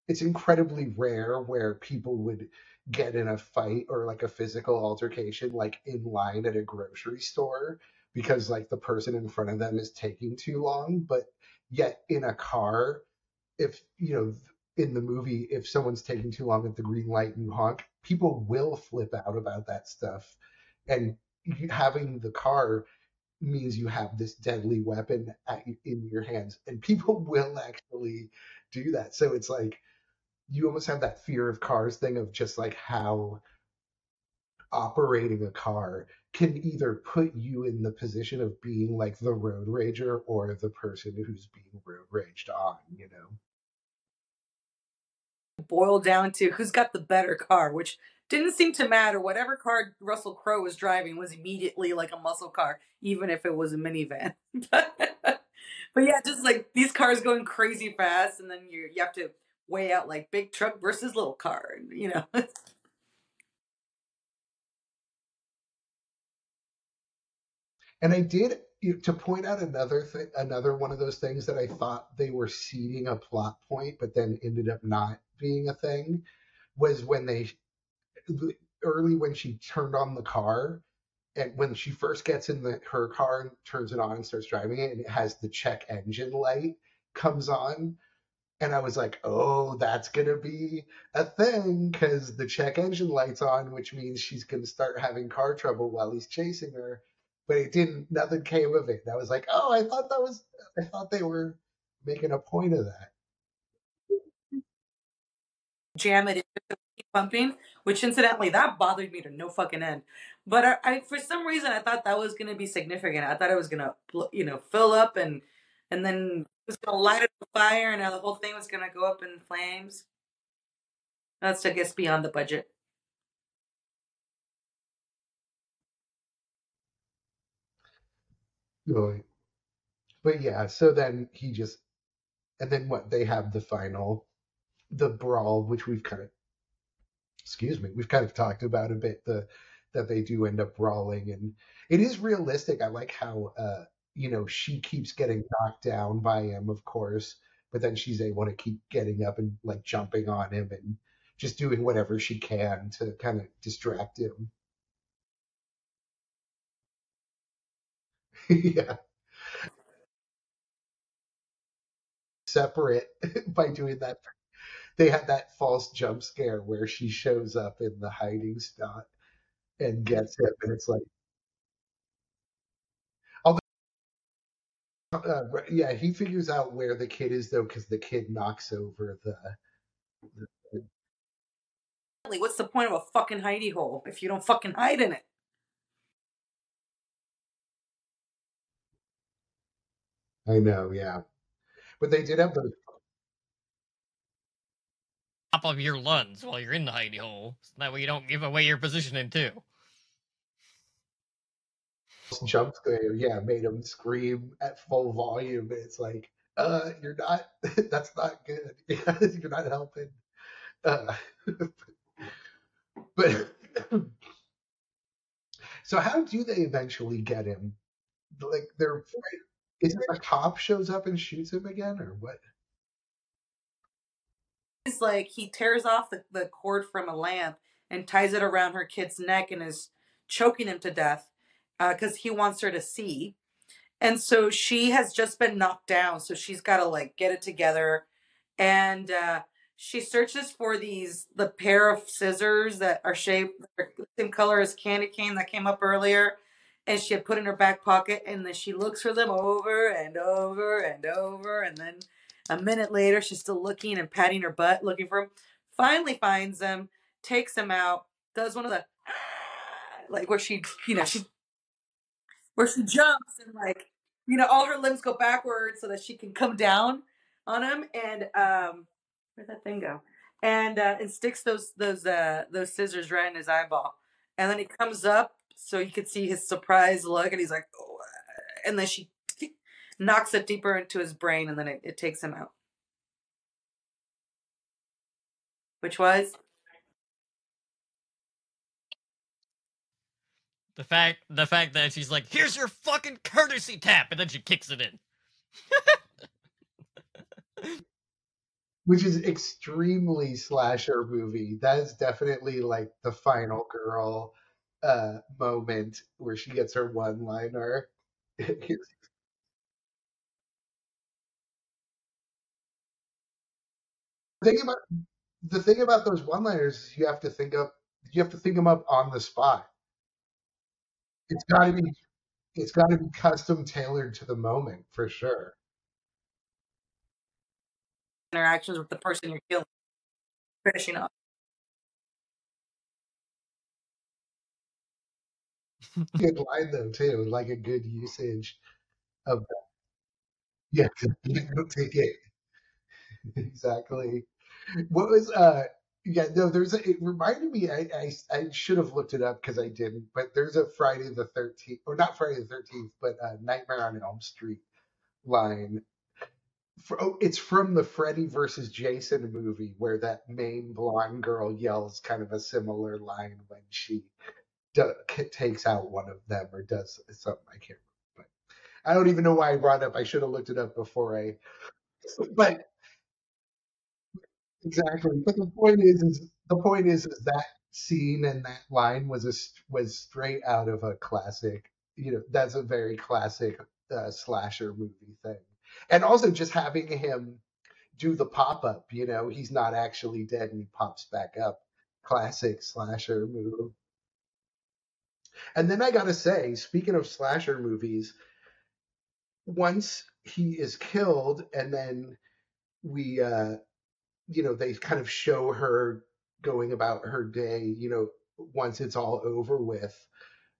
it's incredibly rare where people would get in a fight or like a physical altercation like in line at a grocery store because like the person in front of them is taking too long. But yet in a car if you know in the movie if someone's taking too long at the green light and you honk people will flip out about that stuff. And having the car means you have this deadly weapon at, in your hands. And people will actually do that. So it's like you almost have that fear of cars thing of just like how operating a car can either put you in the position of being like the road rager or the person who's being road raged on, you know? boil down to who's got the better car, which didn't seem to matter. Whatever car Russell Crowe was driving was immediately like a muscle car, even if it was a minivan. but yeah, just like these cars going crazy fast, and then you you have to weigh out like big truck versus little car, you know. And I did to point out another thing, another one of those things that I thought they were seeding a plot point, but then ended up not being a thing, was when they early when she turned on the car and when she first gets in the her car and turns it on and starts driving it and it has the check engine light comes on and I was like, oh, that's gonna be a thing because the check engine light's on, which means she's gonna start having car trouble while he's chasing her. But it didn't. Nothing came of it. And I was like, oh, I thought that was. I thought they were making a point of that. Jam it pumping, which incidentally that bothered me to no fucking end. But I, I for some reason I thought that was gonna be significant. I thought it was gonna you know fill up and and then was gonna light it on fire, and the whole thing was gonna go up in flames. That's, I guess, beyond the budget. Right. But yeah, so then he just, and then what? They have the final, the brawl, which we've kind of, excuse me, we've kind of talked about a bit. The that they do end up brawling, and it is realistic. I like how, uh, you know, she keeps getting knocked down by him, of course, but then she's able to keep getting up and like jumping on him and just doing whatever she can to kind of distract him. yeah. Separate by doing that. They had that false jump scare where she shows up in the hiding spot and gets him, and it's like, although, uh, yeah, he figures out where the kid is though, because the kid knocks over the. the What's the point of a fucking hidey hole if you don't fucking hide in it? I know, yeah, but they did have the Top of your lungs while you're in the hidey hole. So that way you don't give away your positioning too. Jump scare, yeah, made him scream at full volume. It's like, uh, you're not, that's not good. you're not helping. Uh, but so, how do they eventually get him? Like, they're is it a cop shows up and shoots him again, or what? It's like he tears off the, the cord from a lamp and ties it around her kid's neck and is choking him to death because he wants her to see. And so she has just been knocked down, so she's got to like get it together. And uh, she searches for these the pair of scissors that are shaped the same color as candy cane that came up earlier. And she had put in her back pocket, and then she looks for them over and over and over, and then a minute later, she's still looking and patting her butt, looking for them. Finally finds them, takes them out, does one of the like where she, you know, she where she jumps and like, you know, all her limbs go backwards so that she can come down on him. And um, where'd that thing go? And uh, and sticks those those uh those scissors right in his eyeball. And then he comes up so you could see his surprised look, and he's like, oh, and then she knocks it deeper into his brain, and then it, it takes him out. Which was The fact the fact that she's like, here's your fucking courtesy tap, and then she kicks it in. Which is extremely slasher movie. That is definitely like the final girl uh moment where she gets her one liner. thing about the thing about those one liners you have to think up you have to think them up on the spot. It's got to be it's got to be custom tailored to the moment for sure. interactions with the person you're killing, finishing up. Good line though too, like a good usage of that. Yeah, take it. exactly. What was uh yeah, no, there's a it reminded me I I, I should have looked it up because I didn't, but there's a Friday the thirteenth or not Friday the thirteenth, but uh, Nightmare on Elm Street line. For, oh, it's from the Freddy versus Jason movie where that main blonde girl yells kind of a similar line when she do, takes out one of them or does something. I can't remember, but I don't even know why I brought it up. I should have looked it up before I. But Exactly. But the point is, is the point is, is that scene and that line was a was straight out of a classic. You know, that's a very classic uh, slasher movie thing. And also just having him do the pop up. You know, he's not actually dead and he pops back up. Classic slasher move. And then I gotta say, speaking of slasher movies, once he is killed, and then we uh you know, they kind of show her going about her day, you know, once it's all over with.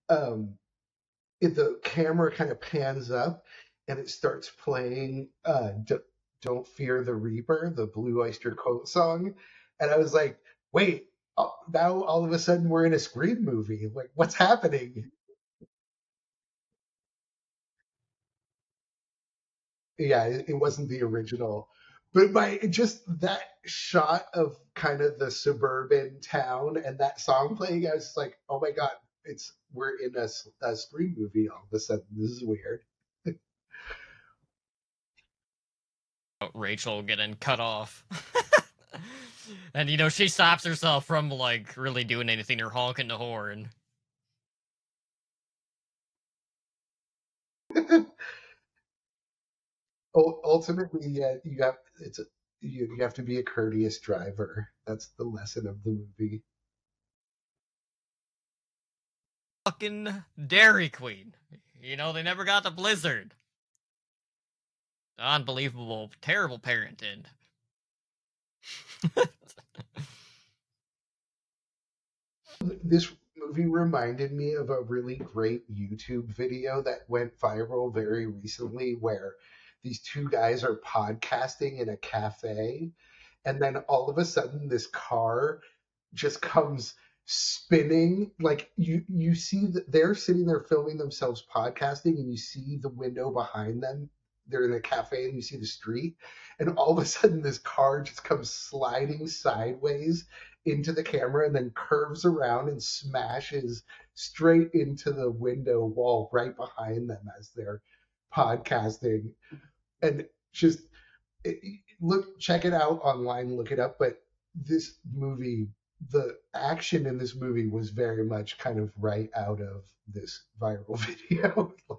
Um, if the camera kind of pans up and it starts playing uh, D- "Don't Fear the Reaper," the Blue Oyster Cult song, and I was like, "Wait, now all of a sudden we're in a Scream movie. Like, what's happening?" Yeah, it, it wasn't the original, but my just that shot of kind of the suburban town and that song playing, I was like, "Oh my god, it's we're in a, a Scream movie all of a sudden. This is weird." Oh, Rachel getting cut off. and you know, she stops herself from like really doing anything or honking the horn. Ul- Ultimately, yeah, you have it's a, you, you have to be a courteous driver. That's the lesson of the movie. Fucking Dairy Queen. You know, they never got the blizzard. Unbelievable, terrible parenting. This movie reminded me of a really great YouTube video that went viral very recently where these two guys are podcasting in a cafe and then all of a sudden this car just comes spinning. Like you you see that they're sitting there filming themselves podcasting and you see the window behind them. They're in a cafe and you see the street and all of a sudden this car just comes sliding sideways into the camera and then curves around and smashes straight into the window wall right behind them as they're podcasting and just look check it out online look it up but this movie the action in this movie was very much kind of right out of this viral video. Like,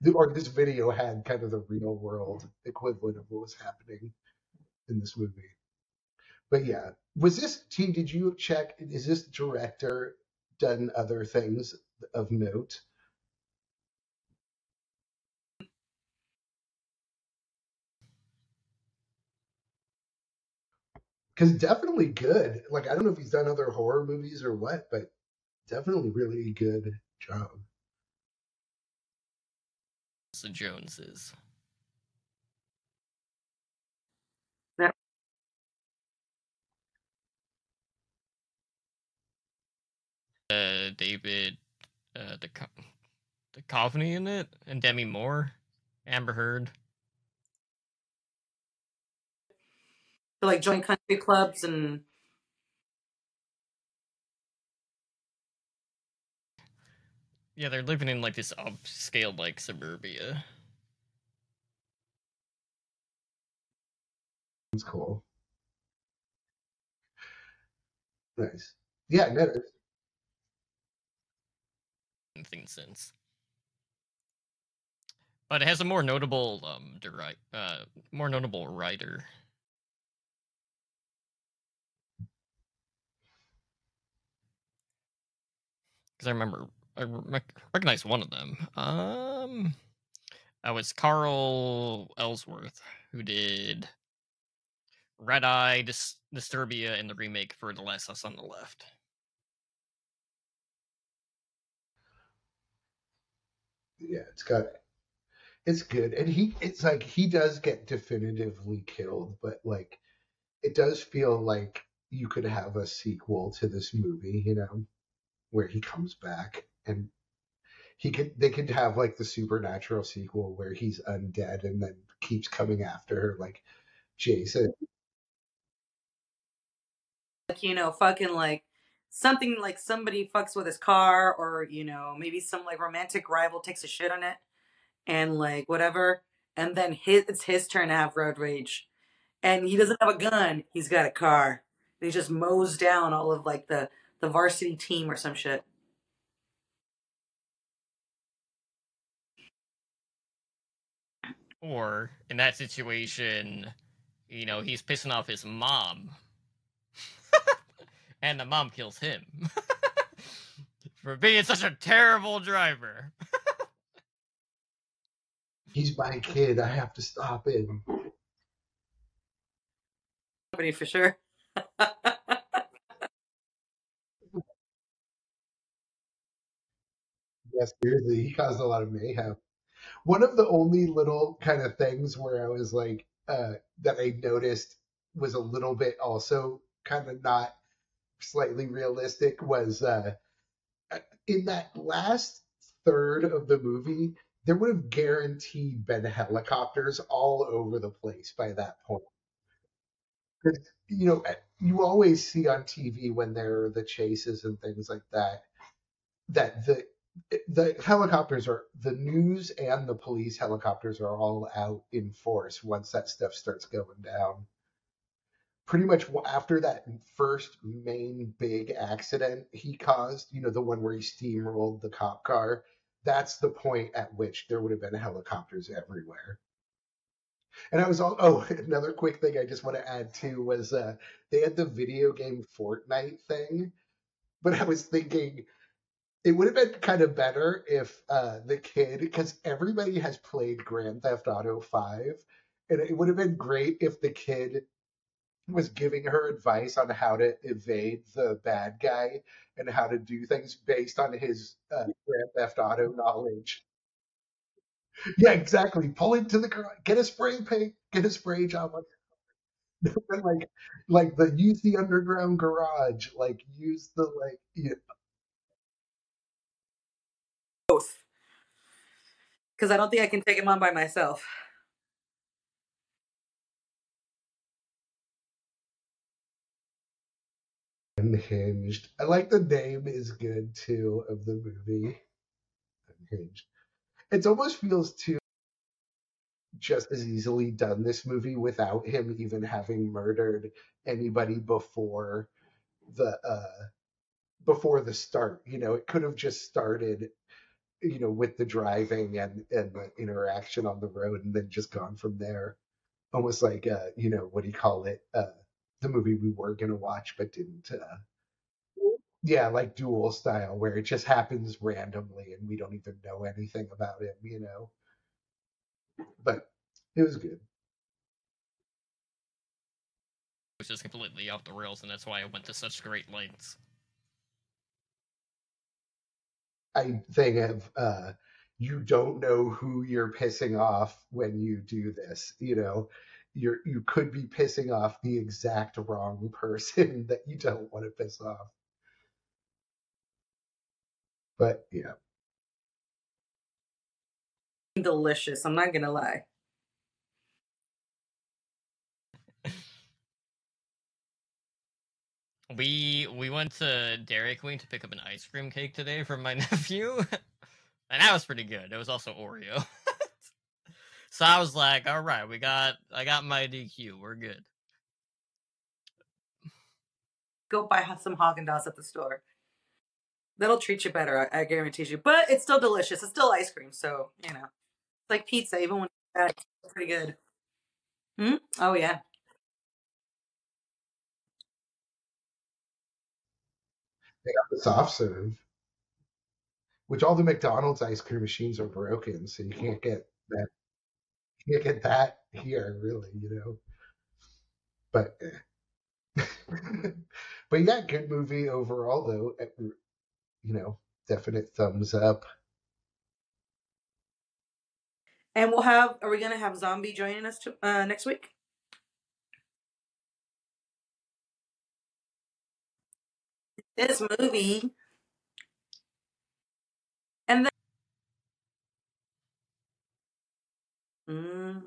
the- or this video had kind of the real world equivalent of what was happening in this movie. But yeah was this t did you check is this director done other things of note because definitely good like i don't know if he's done other horror movies or what but definitely really good job the Joneses. That- Uh, David, uh, the Duchovny in it, and Demi Moore, Amber Heard. To, like join country clubs and Yeah, they're living in like this upscale like suburbia. it's cool nice yeah no, Anything since. But it has a more notable um deri- uh more notable writer. Because I remember I rec- recognize one of them. Um, that was Carl Ellsworth who did Red Eye, Dis- Disturbia, and the remake for The Last House on the Left. yeah it's got it's good and he it's like he does get definitively killed but like it does feel like you could have a sequel to this movie you know where he comes back and he could they could have like the supernatural sequel where he's undead and then keeps coming after her like jason. Like you know fucking like something like somebody fucks with his car or you know maybe some like romantic rival takes a shit on it and like whatever. And then his it's his turn to have road rage. And he doesn't have a gun. He's got a car. He just mows down all of like the the varsity team or some shit Or in that situation, you know, he's pissing off his mom. and the mom kills him. For being such a terrible driver. he's my kid i have to stop him company for sure yes seriously he caused a lot of mayhem One of the only little kind of things where I was like, uh, that I noticed was a little bit also kind of not slightly realistic was uh, in that last third of the movie, there would have guaranteed been helicopters all over the place by that point. you know, you always see on TV when there are the chases and things like that, that the the helicopters are the news and the police helicopters are all out in force once that stuff starts going down. Pretty much after that first main big accident he caused, you know, the one where he steamrolled the cop car, that's the point at which there would have been helicopters everywhere. And I was all oh another quick thing I just want to add too was uh they had the video game Fortnite thing, but I was thinking it would have been kind of better if uh the kid because everybody has played Grand Theft Auto 5 and it would have been great if the kid was giving her advice on how to evade the bad guy and how to do things based on his uh, Grand Theft Auto knowledge. Yeah, exactly. Pull into the garage, get a spray paint, get a spray job like like the use the underground garage, like use the like you Both. Because I don't think I can take him on by myself. unhinged. I like the name is good too of the movie. Unhinged. It almost feels too just as easily done this movie without him even having murdered anybody before the uh before the start. You know, it could have just started, you know, with the driving and and the interaction on the road and then just gone from there. Almost like uh, you know, what do you call it? Uh the movie we were gonna watch but didn't uh yeah, like duel style, where it just happens randomly and we don't even know anything about him, you know. But it was good. It was just completely off the rails, and that's why I went to such great lengths. I think of uh, you don't know who you're pissing off when you do this. You know, you're you could be pissing off the exact wrong person that you don't want to piss off. But yeah, Delicious. I'm not gonna lie. We we went to Dairy Queen to pick up an ice cream cake today from my nephew, and that was pretty good. It was also Oreo. so I was like, all right, we got I got my DQ. We're good. Go buy some Haagen Dazs at the store. That'll treat you better. I, I guarantee you. But it's still delicious. It's still ice cream, so you know, it's like pizza. Even when it's pretty good. Hmm? Oh yeah. They got the soft serve, which all the McDonald's ice cream machines are broken, so you can't get that. You can't get that here, really. You know. But. but yeah, good movie overall, though. You know, definite thumbs up. And we'll have. Are we gonna have Zombie joining us to, uh, next week? This movie. And then. Mm.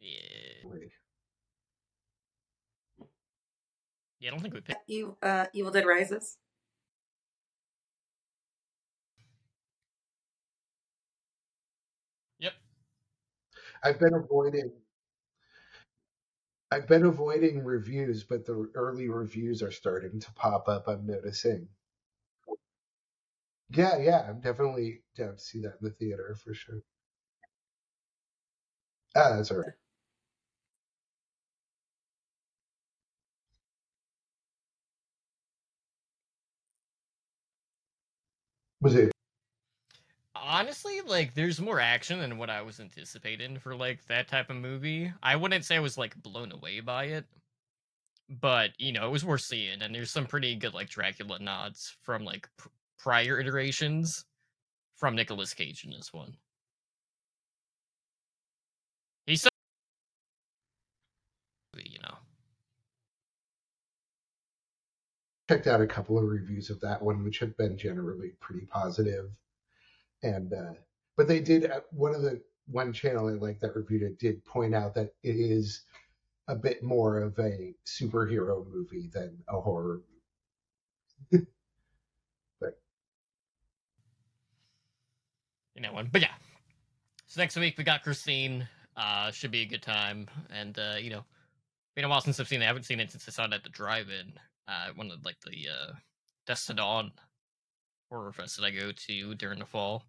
Yeah, yeah. I don't think we picked. You, uh, Evil Dead Rises. I've been avoiding. I've been avoiding reviews, but the early reviews are starting to pop up. I'm noticing. Yeah, yeah, I'm definitely down to see that in the theater for sure. Ah, that's all right. Was it? Honestly, like there's more action than what I was anticipating for like that type of movie. I wouldn't say I was like blown away by it. but you know, it was worth seeing, and there's some pretty good like Dracula nods from like pr- prior iterations from Nicolas Cage in this one. He's so, you know. checked out a couple of reviews of that one, which have been generally pretty positive. And uh, but they did uh, one of the one channel I like that reviewed it did point out that it is a bit more of a superhero movie than a horror movie. but you know one. But yeah. So next week we got Christine. Uh should be a good time. And uh, you know, been a while since I've seen it. I haven't seen it since I saw it at the drive in. Uh one of like the uh Dusk to Dawn horror fest that I go to during the fall.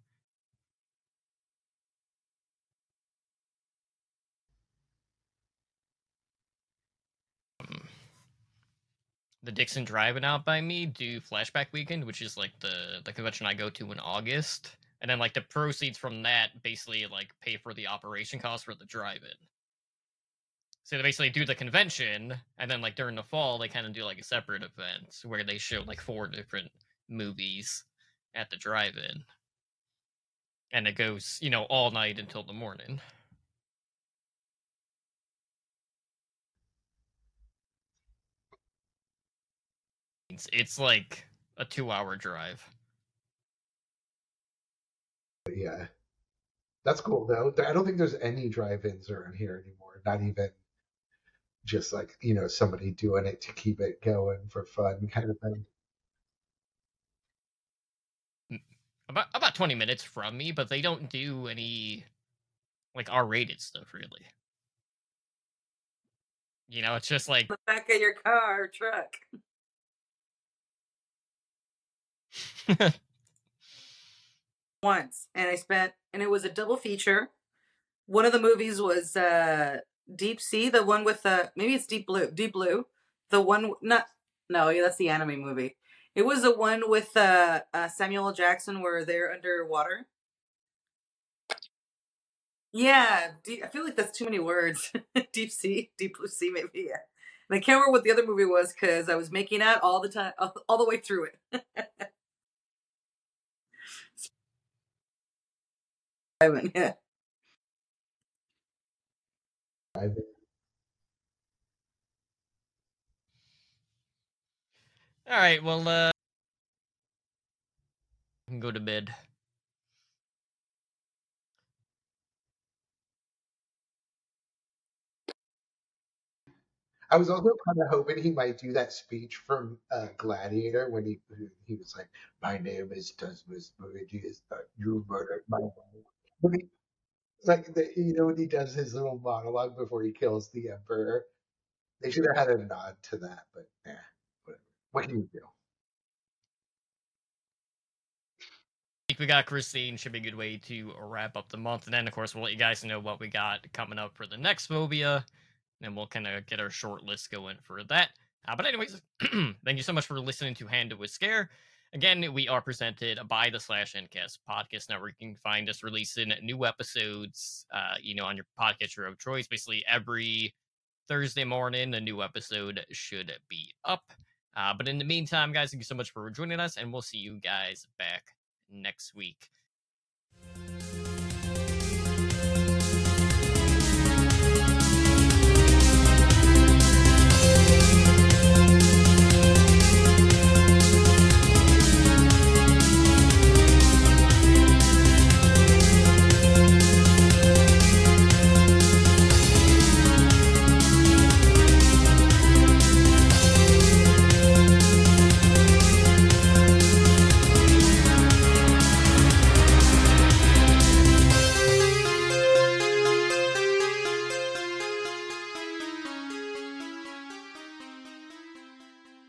The Dixon driving out by me do flashback weekend, which is like the the convention I go to in August, and then like the proceeds from that basically like pay for the operation costs for the drive-in. So they basically do the convention, and then like during the fall they kind of do like a separate event where they show like four different movies at the drive-in, and it goes you know all night until the morning. It's it's like a two-hour drive. But yeah, that's cool though. I don't think there's any drive-ins around here anymore. Not even just like you know somebody doing it to keep it going for fun kind of thing. about about 20 minutes from me, but they don't do any like R-rated stuff really. You know, it's just like The back of your car or truck. once and I spent and it was a double feature. One of the movies was uh Deep Sea, the one with the maybe it's Deep Blue, Deep Blue. The one not no, yeah, that's the anime movie. It was the one with uh, uh Samuel Jackson where they're underwater. Yeah, deep, I feel like that's too many words. deep sea, deep blue sea, maybe. Yeah. And I can't remember what the other movie was because I was making out all the time, all, all the way through it. Ivan, yeah. I all right, well uh I can go to bed. I was also kind of hoping he might do that speech from uh, Gladiator when he he was like, "My name is Decimus Meridius. Uh, you murdered my wife." Like the, you know when he does his little monologue before he kills the emperor, they should have had a nod to that. But yeah. What can you do? week we got Christine should be a good way to wrap up the month, and then of course we'll let you guys know what we got coming up for the next Phobia, and we'll kind of get our short list going for that. Uh, but anyways, thank you so much for listening to Handle with Scare. Again, we are presented by the Slash Endcast Podcast Network. You can find us releasing new episodes, uh, you know, on your podcatcher of choice. Basically, every Thursday morning, a new episode should be up. Uh, but in the meantime, guys, thank you so much for joining us, and we'll see you guys back next week.